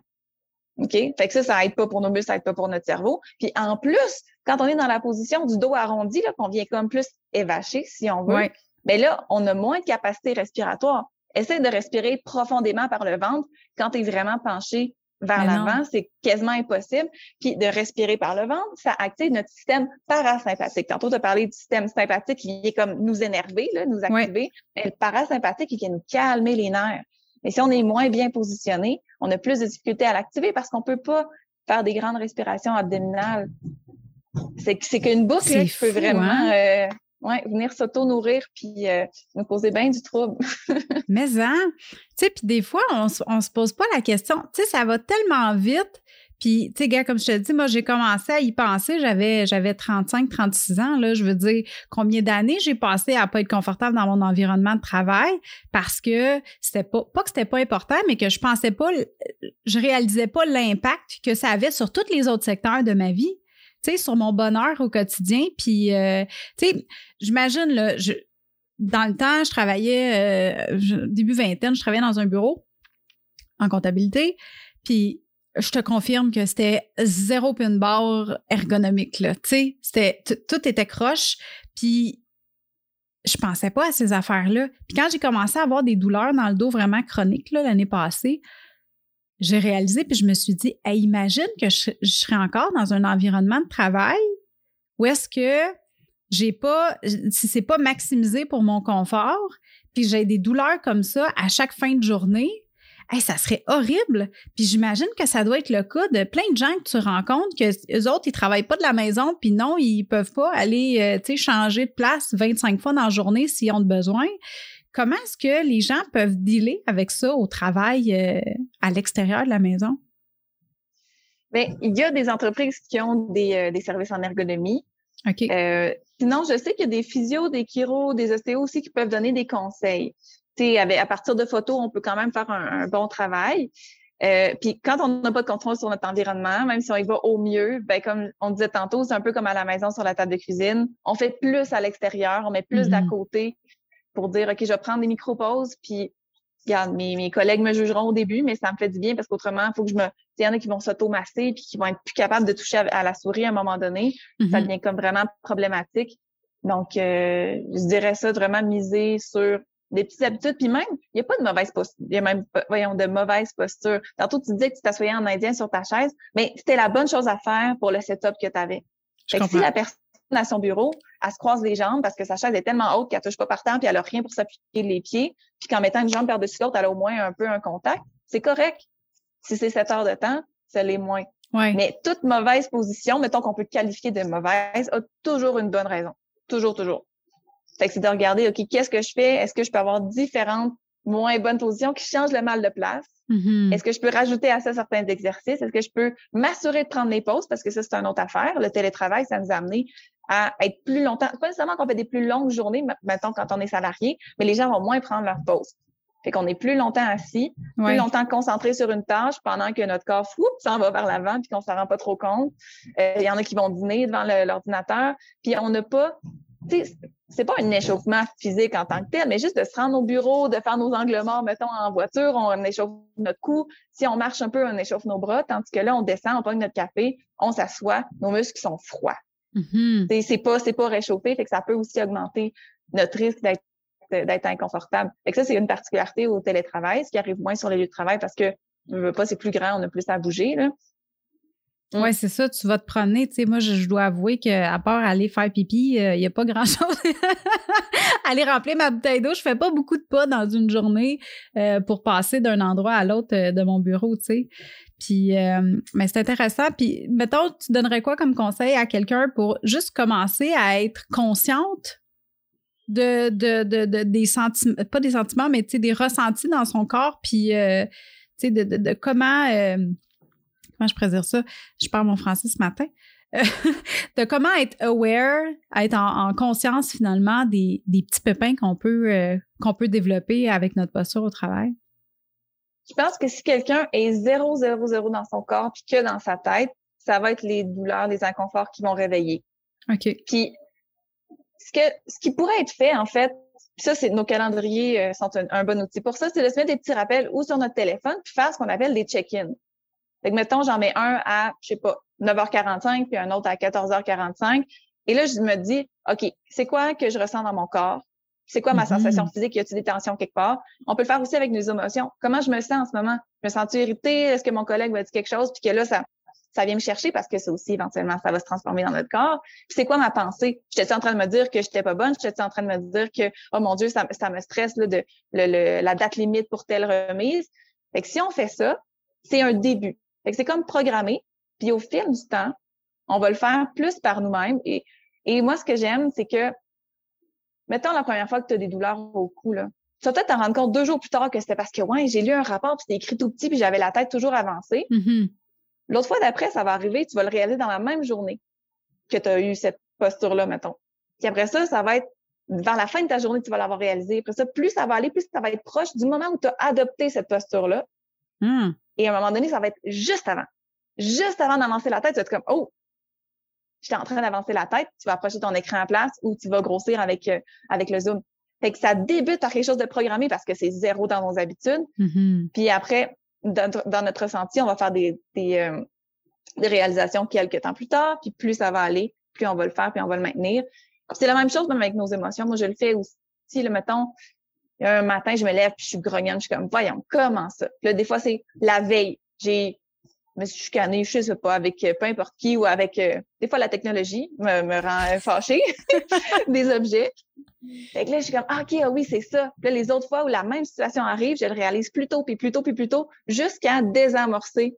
OK? Fait que ça, ça aide pas pour nos muscles, ça aide pas pour notre cerveau. Puis en plus, quand on est dans la position du dos arrondi, là, qu'on vient comme plus évaché, si on veut, ouais. ben là, on a moins de capacité respiratoire. Essaye de respirer profondément par le ventre quand tu es vraiment penché vers l'avant, c'est quasiment impossible. Puis de respirer par le ventre, ça active notre système parasympathique. Tantôt, tu as parlé du système sympathique qui vient comme nous énerver, là, nous activer. Mais le parasympathique, il vient nous calmer les nerfs. Mais si on est moins bien positionné, on a plus de difficultés à l'activer parce qu'on peut pas faire des grandes respirations abdominales. C'est qu'une boucle qui peut vraiment hein? euh, ouais, venir s'auto-nourrir puis euh, nous causer bien du trouble. Mais hein, tu sais, puis des fois, on, on se pose pas la question. Tu sais, ça va tellement vite. Puis, tu sais, gars, comme je te dis, moi, j'ai commencé à y penser, j'avais, j'avais 35, 36 ans, là. Je veux dire, combien d'années j'ai passé à pas être confortable dans mon environnement de travail parce que c'était pas, pas que c'était pas important, mais que je pensais pas, je réalisais pas l'impact que ça avait sur tous les autres secteurs de ma vie sur mon bonheur au quotidien. Puis, euh, tu sais, j'imagine, là, je, dans le temps, je travaillais, euh, début vingtaine, je travaillais dans un bureau en comptabilité. Puis, je te confirme que c'était zéro pin barre ergonomique, là. Tu sais, tout était croche. Puis, je pensais pas à ces affaires-là. Puis quand j'ai commencé à avoir des douleurs dans le dos vraiment chroniques l'année passée, j'ai réalisé, puis je me suis dit, imagine que je, serais encore dans un environnement de travail où est-ce que j'ai pas, si c'est pas maximisé pour mon confort, puis j'ai des douleurs comme ça à chaque fin de journée, ça serait horrible. Puis j'imagine que ça doit être le cas de plein de gens que tu rencontres, que les autres, ils travaillent pas de la maison, puis non, ils peuvent pas aller, euh, tu sais, changer de place 25 fois dans la journée s'ils ont besoin. Comment est-ce que les gens peuvent dealer avec ça au travail euh, à l'extérieur de la maison? Bien, il y a des entreprises qui ont des, euh, services en ergonomie. OK. sinon, je sais qu'il y a des physios, des chiro, des ostéos aussi qui peuvent donner des conseils à partir de photos, on peut quand même faire un, bon travail. Euh, puis quand on n'a pas de contrôle sur notre environnement, même si on y va au mieux, ben comme on disait tantôt, c'est un peu comme à la maison sur la table de cuisine. On fait plus à l'extérieur, on met plus d'à mm-hmm. côté pour dire OK, je vais prendre des micro-pauses, puis regarde, mes, mes collègues me jugeront au début, mais ça me fait du bien parce qu'autrement, il faut que je me. Il y en a qui vont s'automasser puis qui vont être plus capables de toucher à, la souris à un moment donné. Ça mm-hmm. devient comme vraiment problématique. Donc, euh, je dirais ça, vraiment miser sur des petites habitudes. Puis même, il n'y a pas de mauvaise posture. Il y a même, voyons, de mauvaise posture. Tantôt, tu disais que tu t'assoyais en indien sur ta chaise, mais c'était la bonne chose à faire pour le setup que tu avais. Fait que si la personne à son bureau, elle se croise les jambes parce que sa chaise est tellement haute qu'elle touche pas par terre puis elle a rien pour s'appuyer les pieds, puis qu'en mettant une jambe par-dessus l'autre, elle a au moins un peu un contact, c'est correct. Si c'est sept heures de temps, ça l'est moins. Mais toute mauvaise position, mettons qu'on peut qualifier de mauvaise, a toujours une bonne raison. Toujours, toujours. Fait que c'est de regarder, OK, qu'est-ce que je fais? Est-ce que je peux avoir différentes moins bonnes positions qui changent le mal de place? Mm-hmm. Est-ce que je peux rajouter à ça certains exercices? Est-ce que je peux m'assurer de prendre les pauses? Parce que ça, c'est une autre affaire. Le télétravail, ça nous a amené à être plus longtemps. Pas nécessairement qu'on fait des plus longues journées, maintenant quand on est salarié, mais les gens vont moins prendre leurs pauses. Fait qu'on est plus longtemps assis, plus longtemps concentré sur une tâche pendant que notre corps fou s'en va vers l'avant puis qu'on s'en rend pas trop compte. Euh, il y en a qui vont dîner devant l'ordinateur, puis on n'a pas c'est pas un échauffement physique en tant que tel, mais juste de se rendre au bureau, de faire nos angles morts, mettons, en voiture, on échauffe notre cou. Si on marche un peu, on échauffe nos bras, tandis que là, on descend, on prend notre café, on s'assoit, nos muscles sont froids. Mm-hmm. C'est pas, réchauffé, fait que ça peut aussi augmenter notre risque d'être d'être inconfortable. Fait que ça, c'est une particularité au télétravail, ce qui arrive moins sur les lieux de travail parce que je veux pas, c'est plus grand, on a plus à bouger. Là. Oui, c'est ça, tu vas te promener. Tu sais, moi, je, dois avouer qu'à part aller faire pipi, il euh, n'y a pas grand-chose. aller remplir ma bouteille d'eau, je fais pas beaucoup de pas dans une journée euh, pour passer d'un endroit à l'autre euh, de mon bureau, tu sais. Puis, mais c'est intéressant. Puis, mettons, tu donnerais quoi comme conseil à quelqu'un pour juste commencer à être consciente de, de, de, des sentiments, pas des sentiments, mais des ressentis dans son corps, puis, sais, de, de, comment je pourrais ça? Je parle mon français ce matin. de comment être aware, être en, conscience finalement des, petits pépins qu'on peut, euh, qu'on peut développer avec notre posture au travail? Je pense que si quelqu'un est 0, 0, 0 dans son corps puis que dans sa tête, ça va être les douleurs, les inconforts qui vont réveiller. OK. Puis, ce, que, ce qui pourrait être fait, en fait, ça, c'est nos calendriers euh, sont un, un, bon outil pour ça, c'est de se mettre des petits rappels ou sur notre téléphone puis faire ce qu'on appelle des check-ins. Fait que, mettons, j'en mets un à, je sais pas, 9h45, puis un autre à 14h45. Et là, je me dis, OK, c'est quoi que je ressens dans mon corps? C'est quoi ma mm-hmm. sensation physique? Y a-t-il des tensions quelque part? On peut le faire aussi avec nos émotions. Comment je me sens en ce moment? Je me sens irritée? Est-ce que mon collègue va dire quelque chose? Puis que là, ça, ça vient me chercher parce que ça aussi, éventuellement, ça va se transformer dans notre corps. Puis c'est quoi ma pensée? J'étais en train de me dire que j'étais pas bonne? J'étais en train de me dire que, oh mon Dieu, ça, ça me stresse là, de le, la date limite pour telle remise. Fait que si on fait ça, c'est un début c'est comme programmer. Puis au fil du temps, on va le faire plus par nous-mêmes. Et, et moi, ce que j'aime, c'est que, mettons la première fois que tu as des douleurs au cou, là, tu vas peut-être t'en rendre compte deux jours plus tard que c'était parce que, ouais, j'ai lu un rapport, puis c'était écrit tout petit, puis j'avais la tête toujours avancée. Mm-hmm. L'autre fois d'après, ça va arriver, tu vas le réaliser dans la même journée que tu as eu cette posture-là, mettons. Puis après ça, ça va être vers la fin de ta journée, tu vas l'avoir réalisé. Après ça, plus ça va aller, plus ça va être proche du moment où tu as adopté cette posture-là. Mm. Et à un moment donné, ça va être juste avant. Juste avant d'avancer la tête, tu vas être comme, oh, j'étais en train d'avancer la tête, tu vas approcher ton écran à place ou tu vas grossir avec, euh, avec le zoom. Fait que ça débute par quelque chose de programmé parce que c'est zéro dans nos habitudes. Mm-hmm. Puis après, dans, notre ressenti, on va faire des, des, euh, des, réalisations quelques temps plus tard. Puis plus ça va aller, plus on va le faire, puis on va le maintenir. C'est la même chose même avec nos émotions. Moi, je le fais aussi. Le mettons, un matin, je me lève puis je suis grognonne, je suis comme, voyons, comment ça? là, des fois, c'est la veille. J'ai, me suis chicanée, je sais pas, avec euh, peu importe qui ou avec, euh, des fois, la technologie me, me rend fâchée, des objets. Fait que là, je suis comme, ah, OK, ah oui, c'est ça. Puis là, les autres fois où la même situation arrive, je le réalise plus tôt, puis plus tôt, puis plus tôt, jusqu'à désamorcer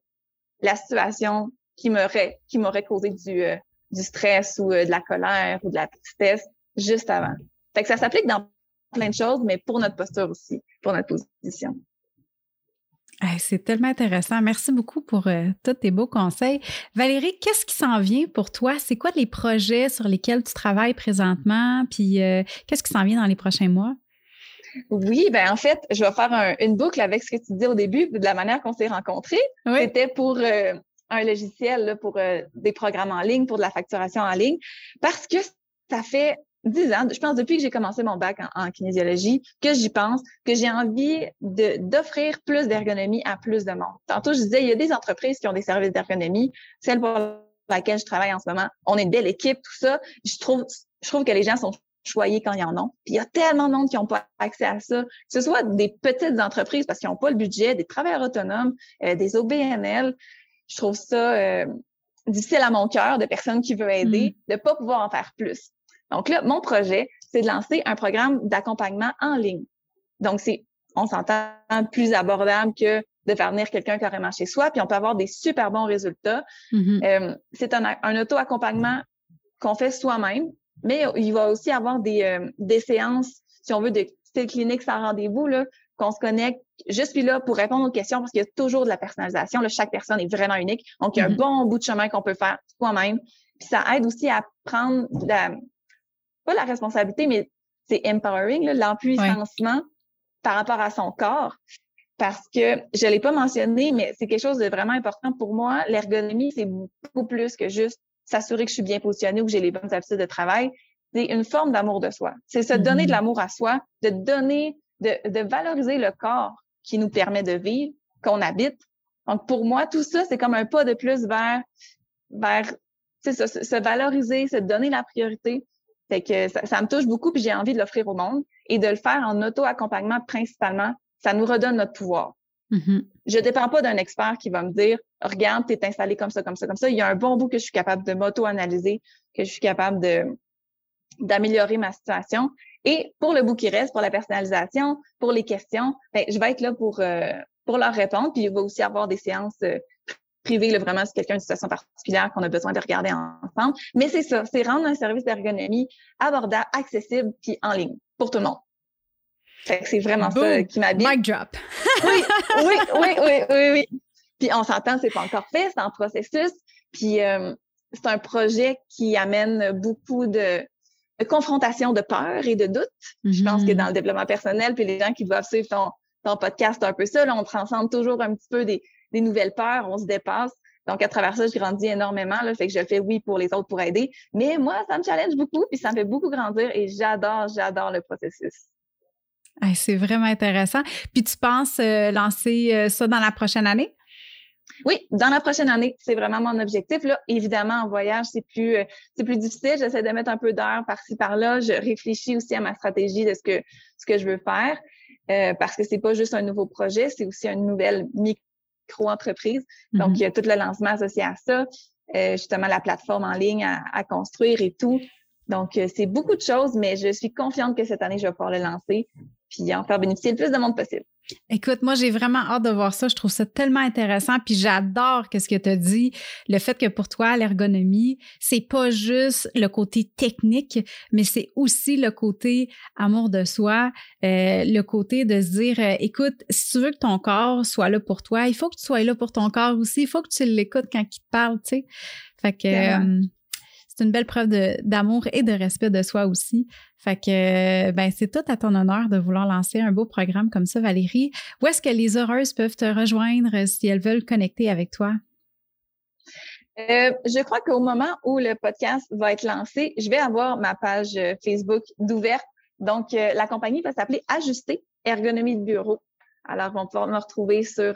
la situation qui m'aurait, qui m'aurait causé du, euh, du stress ou euh, de la colère ou de la tristesse juste avant. Fait que ça s'applique dans plein de choses, mais pour notre posture aussi, pour notre position. C'est tellement intéressant. Merci beaucoup pour euh, tous tes beaux conseils. Valérie, qu'est-ce qui s'en vient pour toi? C'est quoi les projets sur lesquels tu travailles présentement? Puis qu'est-ce qui s'en vient dans les prochains mois? Oui, ben en fait, je vais faire une boucle avec ce que tu dis au début, de la manière qu'on s'est rencontrés. C'était pour un logiciel pour euh, des programmes en ligne, pour de la facturation en ligne, parce que ça fait dix ans, je pense depuis que j'ai commencé mon bac en, kinésiologie, que j'y pense, que j'ai envie d'offrir plus d'ergonomie à plus de monde. Tantôt, je disais, il y a des entreprises qui ont des services d'ergonomie, celle pour laquelle je travaille en ce moment, on est une belle équipe, tout ça. Je trouve, je trouve que les gens sont choyés quand ils en ont. Puis il y a tellement de monde qui n'ont pas accès à ça, que ce soit des petites entreprises parce qu'ils n'ont pas le budget, des travailleurs autonomes, euh, des OBNL je trouve ça euh, difficile à mon cœur de personnes qui veulent aider, mm. de pas pouvoir en faire plus. Donc là, mon projet, c'est de lancer un programme d'accompagnement en ligne. Donc, c'est, on s'entend plus abordable que de faire venir quelqu'un carrément chez soi, puis on peut avoir des super bons résultats. Mm-hmm. Euh, c'est un, un auto-accompagnement qu'on fait soi-même, mais il va aussi avoir des, euh, des séances, si on veut, de clinique sans rendez-vous, là, qu'on se connecte. Je suis là pour répondre aux questions parce qu'il y a toujours de la personnalisation. Là, chaque personne est vraiment unique. Donc, il y a un mm-hmm. bon bout de chemin qu'on peut faire soi-même. Puis ça aide aussi à prendre la, pas la responsabilité, mais c'est empowering, l'empuissancement par rapport à son corps. Parce que je l'ai pas mentionné, mais c'est quelque chose de vraiment important pour moi. L'ergonomie, c'est beaucoup plus que juste s'assurer que je suis bien positionnée ou que j'ai les bonnes habitudes de travail. C'est une forme d'amour de soi. C'est se donner de mm-hmm. l'amour à soi, de donner de, valoriser le corps qui nous permet de vivre, qu'on habite. Donc, pour moi, tout ça, c'est comme un pas de plus vers, vers ça, se valoriser, se donner la priorité. Fait que ça, me touche beaucoup, puis j'ai envie de l'offrir au monde et de le faire en auto-accompagnement principalement. Ça nous redonne notre pouvoir. Mm-hmm. Je ne dépends pas d'un expert qui va me dire Regarde, tu es installé comme ça, comme ça, comme ça. Il y a un bon bout que je suis capable de m'auto-analyser, que je suis capable de d'améliorer ma situation. Et pour le bout qui reste, pour la personnalisation, pour les questions, ben, je vais être là pour, euh, pour leur répondre. Puis il va aussi avoir des séances euh, privées, là, vraiment, si quelqu'un une situation particulière qu'on a besoin de regarder ensemble. Mais c'est ça, c'est rendre un service d'ergonomie abordable, accessible, puis en ligne pour tout le monde. c'est vraiment ça qui m'habite. Mic drop. oui, oui, oui, oui, oui, oui. Puis on s'entend, c'est pas encore fait, c'est en processus. Puis euh, c'est un projet qui amène beaucoup de, de confrontation de peur et de doute. Je pense que mm-hmm. dans le développement personnel, puis les gens qui doivent suivre ton, ton podcast, un peu ça, là, on transcende toujours un petit peu des, des, nouvelles peurs, on se dépasse. Donc, à travers ça, je grandis énormément. Là, fait que je fais, oui, pour les autres, pour aider. Mais moi, ça me challenge beaucoup, puis ça me fait beaucoup grandir et j'adore, j'adore le processus. c'est vraiment intéressant. Puis tu penses euh, lancer euh, ça dans la prochaine année? Oui, dans la prochaine année, c'est vraiment mon objectif. Là, évidemment, en voyage, c'est plus, euh, c'est plus difficile. J'essaie de mettre un peu d'heures par-ci par-là. Je réfléchis aussi à ma stratégie de ce que ce que je veux faire, parce que c'est pas juste un nouveau projet, c'est aussi une nouvelle micro-entreprise. Donc, mm-hmm. il y a tout le lancement associé à ça, euh, justement la plateforme en ligne à, à construire et tout. Donc, c'est beaucoup de choses, mais je suis confiante que cette année, je vais pouvoir le lancer puis en faire bénéficier le plus de monde possible. Écoute, moi, j'ai vraiment hâte de voir ça. Je trouve ça tellement intéressant. Puis j'adore ce que tu as dit. Le fait que pour toi, l'ergonomie, c'est pas juste le côté technique, mais c'est aussi le côté amour de soi, euh, le côté de se dire, euh, écoute, si tu veux que ton corps soit là pour toi, il faut que tu sois là pour ton corps aussi. Il faut que tu l'écoutes quand il te parle, tu sais. Fait que euh, c'est une belle preuve d'amour et de respect de soi aussi. Fait que ben c'est tout à ton honneur de vouloir lancer un beau programme comme ça, Valérie. Où est-ce que les heureuses peuvent te rejoindre si elles veulent connecter avec toi? Euh, je crois qu'au moment où le podcast va être lancé, je vais avoir ma page euh, Facebook d'ouverte. Donc, euh, la compagnie va s'appeler Ajuster Ergonomie de bureau. Alors, on va pouvoir me retrouver sur,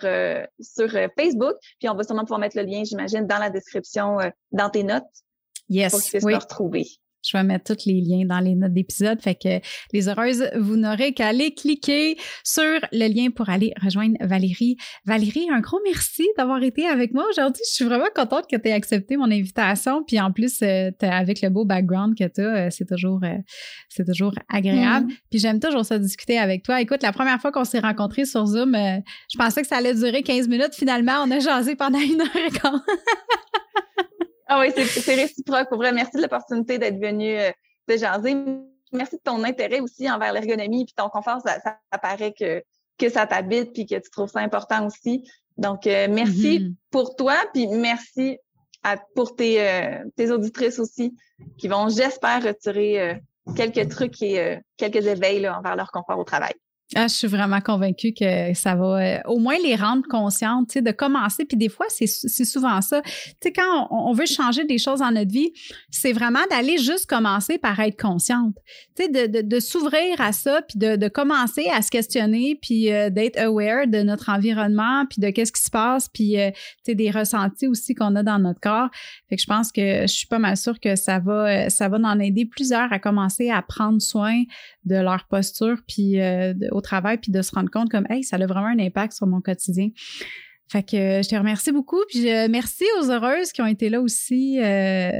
sur Facebook, puis on va sûrement pouvoir mettre le lien, j'imagine, dans la description, dans tes notes Yes. pour qu'ils puissent me retrouver. Je vais mettre tous les liens dans les notes d'épisode. Fait que les heureuses, vous n'aurez qu'à aller cliquer sur le lien pour aller rejoindre Valérie. Valérie, un gros merci d'avoir été avec moi aujourd'hui. Je suis vraiment contente que tu aies accepté mon invitation. Puis en plus, euh, avec le beau background que tu as, euh, c'est toujours, euh, c'est toujours agréable. Mm. Puis j'aime toujours ça discuter avec toi. Écoute, la première fois qu'on s'est rencontrés sur Zoom, je pensais que ça allait durer 15 minutes. Finalement, on a jasé pendant une heure et. ah oui, c'est réciproque. Pour vrai, merci de l'opportunité d'être venu de jaser. Merci de ton intérêt aussi envers l'ergonomie puis ton confort. Ça, ça paraît que, que ça t'habite puis que tu trouves ça important aussi. Donc, merci mm-hmm. pour toi, puis merci pour tes, euh, tes auditrices aussi, qui vont, j'espère, retirer euh, quelques trucs et euh, quelques éveils là, envers leur confort au travail. Ah, je suis vraiment convaincue que ça va euh, au moins les rendre conscientes, de commencer. Puis des fois, c'est souvent ça. Tu sais, quand on, veut changer des choses dans notre vie, c'est vraiment d'aller juste commencer par être consciente. Tu sais, de, de, s'ouvrir à ça, puis de, de, commencer à se questionner, puis euh, d'être aware de notre environnement, puis de qu'est-ce qui se passe, puis euh, tu sais, des ressentis aussi qu'on a dans notre corps. Fait que je pense que je suis pas mal sûre que ça va, ça va en aider plusieurs à commencer à prendre soin de leur posture, puis de au travail, puis de se rendre compte comme, hey, ça a vraiment un impact sur mon quotidien. Fait que je te remercie beaucoup. Puis merci aux heureuses qui ont été là aussi euh,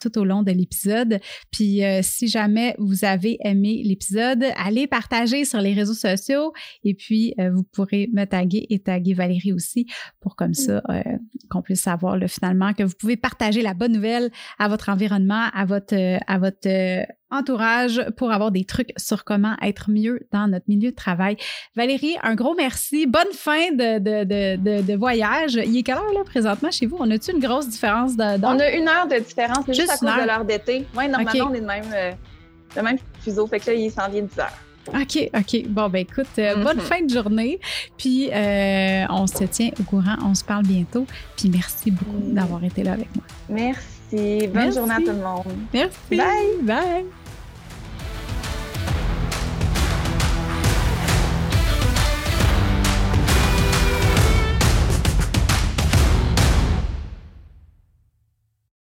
tout au long de l'épisode. Puis euh, si jamais vous avez aimé l'épisode, allez partager sur les réseaux sociaux et puis euh, vous pourrez me taguer et taguer Valérie aussi pour comme ça qu'on puisse savoir finalement que vous pouvez partager la bonne nouvelle à votre environnement, à votre à votre entourage pour avoir des trucs sur comment être mieux dans notre milieu de travail. Valérie, un gros merci. Bonne fin de, de, de, voyage. Il est quelle heure là présentement chez vous? On a-tu une grosse différence de, On a une heure de différence, juste, à cause de l'heure d'été. Oui, normalement, on est de même, euh, de même fuseau. Fait que là, il s'en vient 10 heures. OK, OK. Bon, ben écoute, euh, bonne mm-hmm. fin de journée. Puis, euh, on se tient au courant. On se parle bientôt. Puis, merci beaucoup mm. d'avoir été là avec moi. Merci. Bonne journée à tout le monde. Merci. Bye. Bye.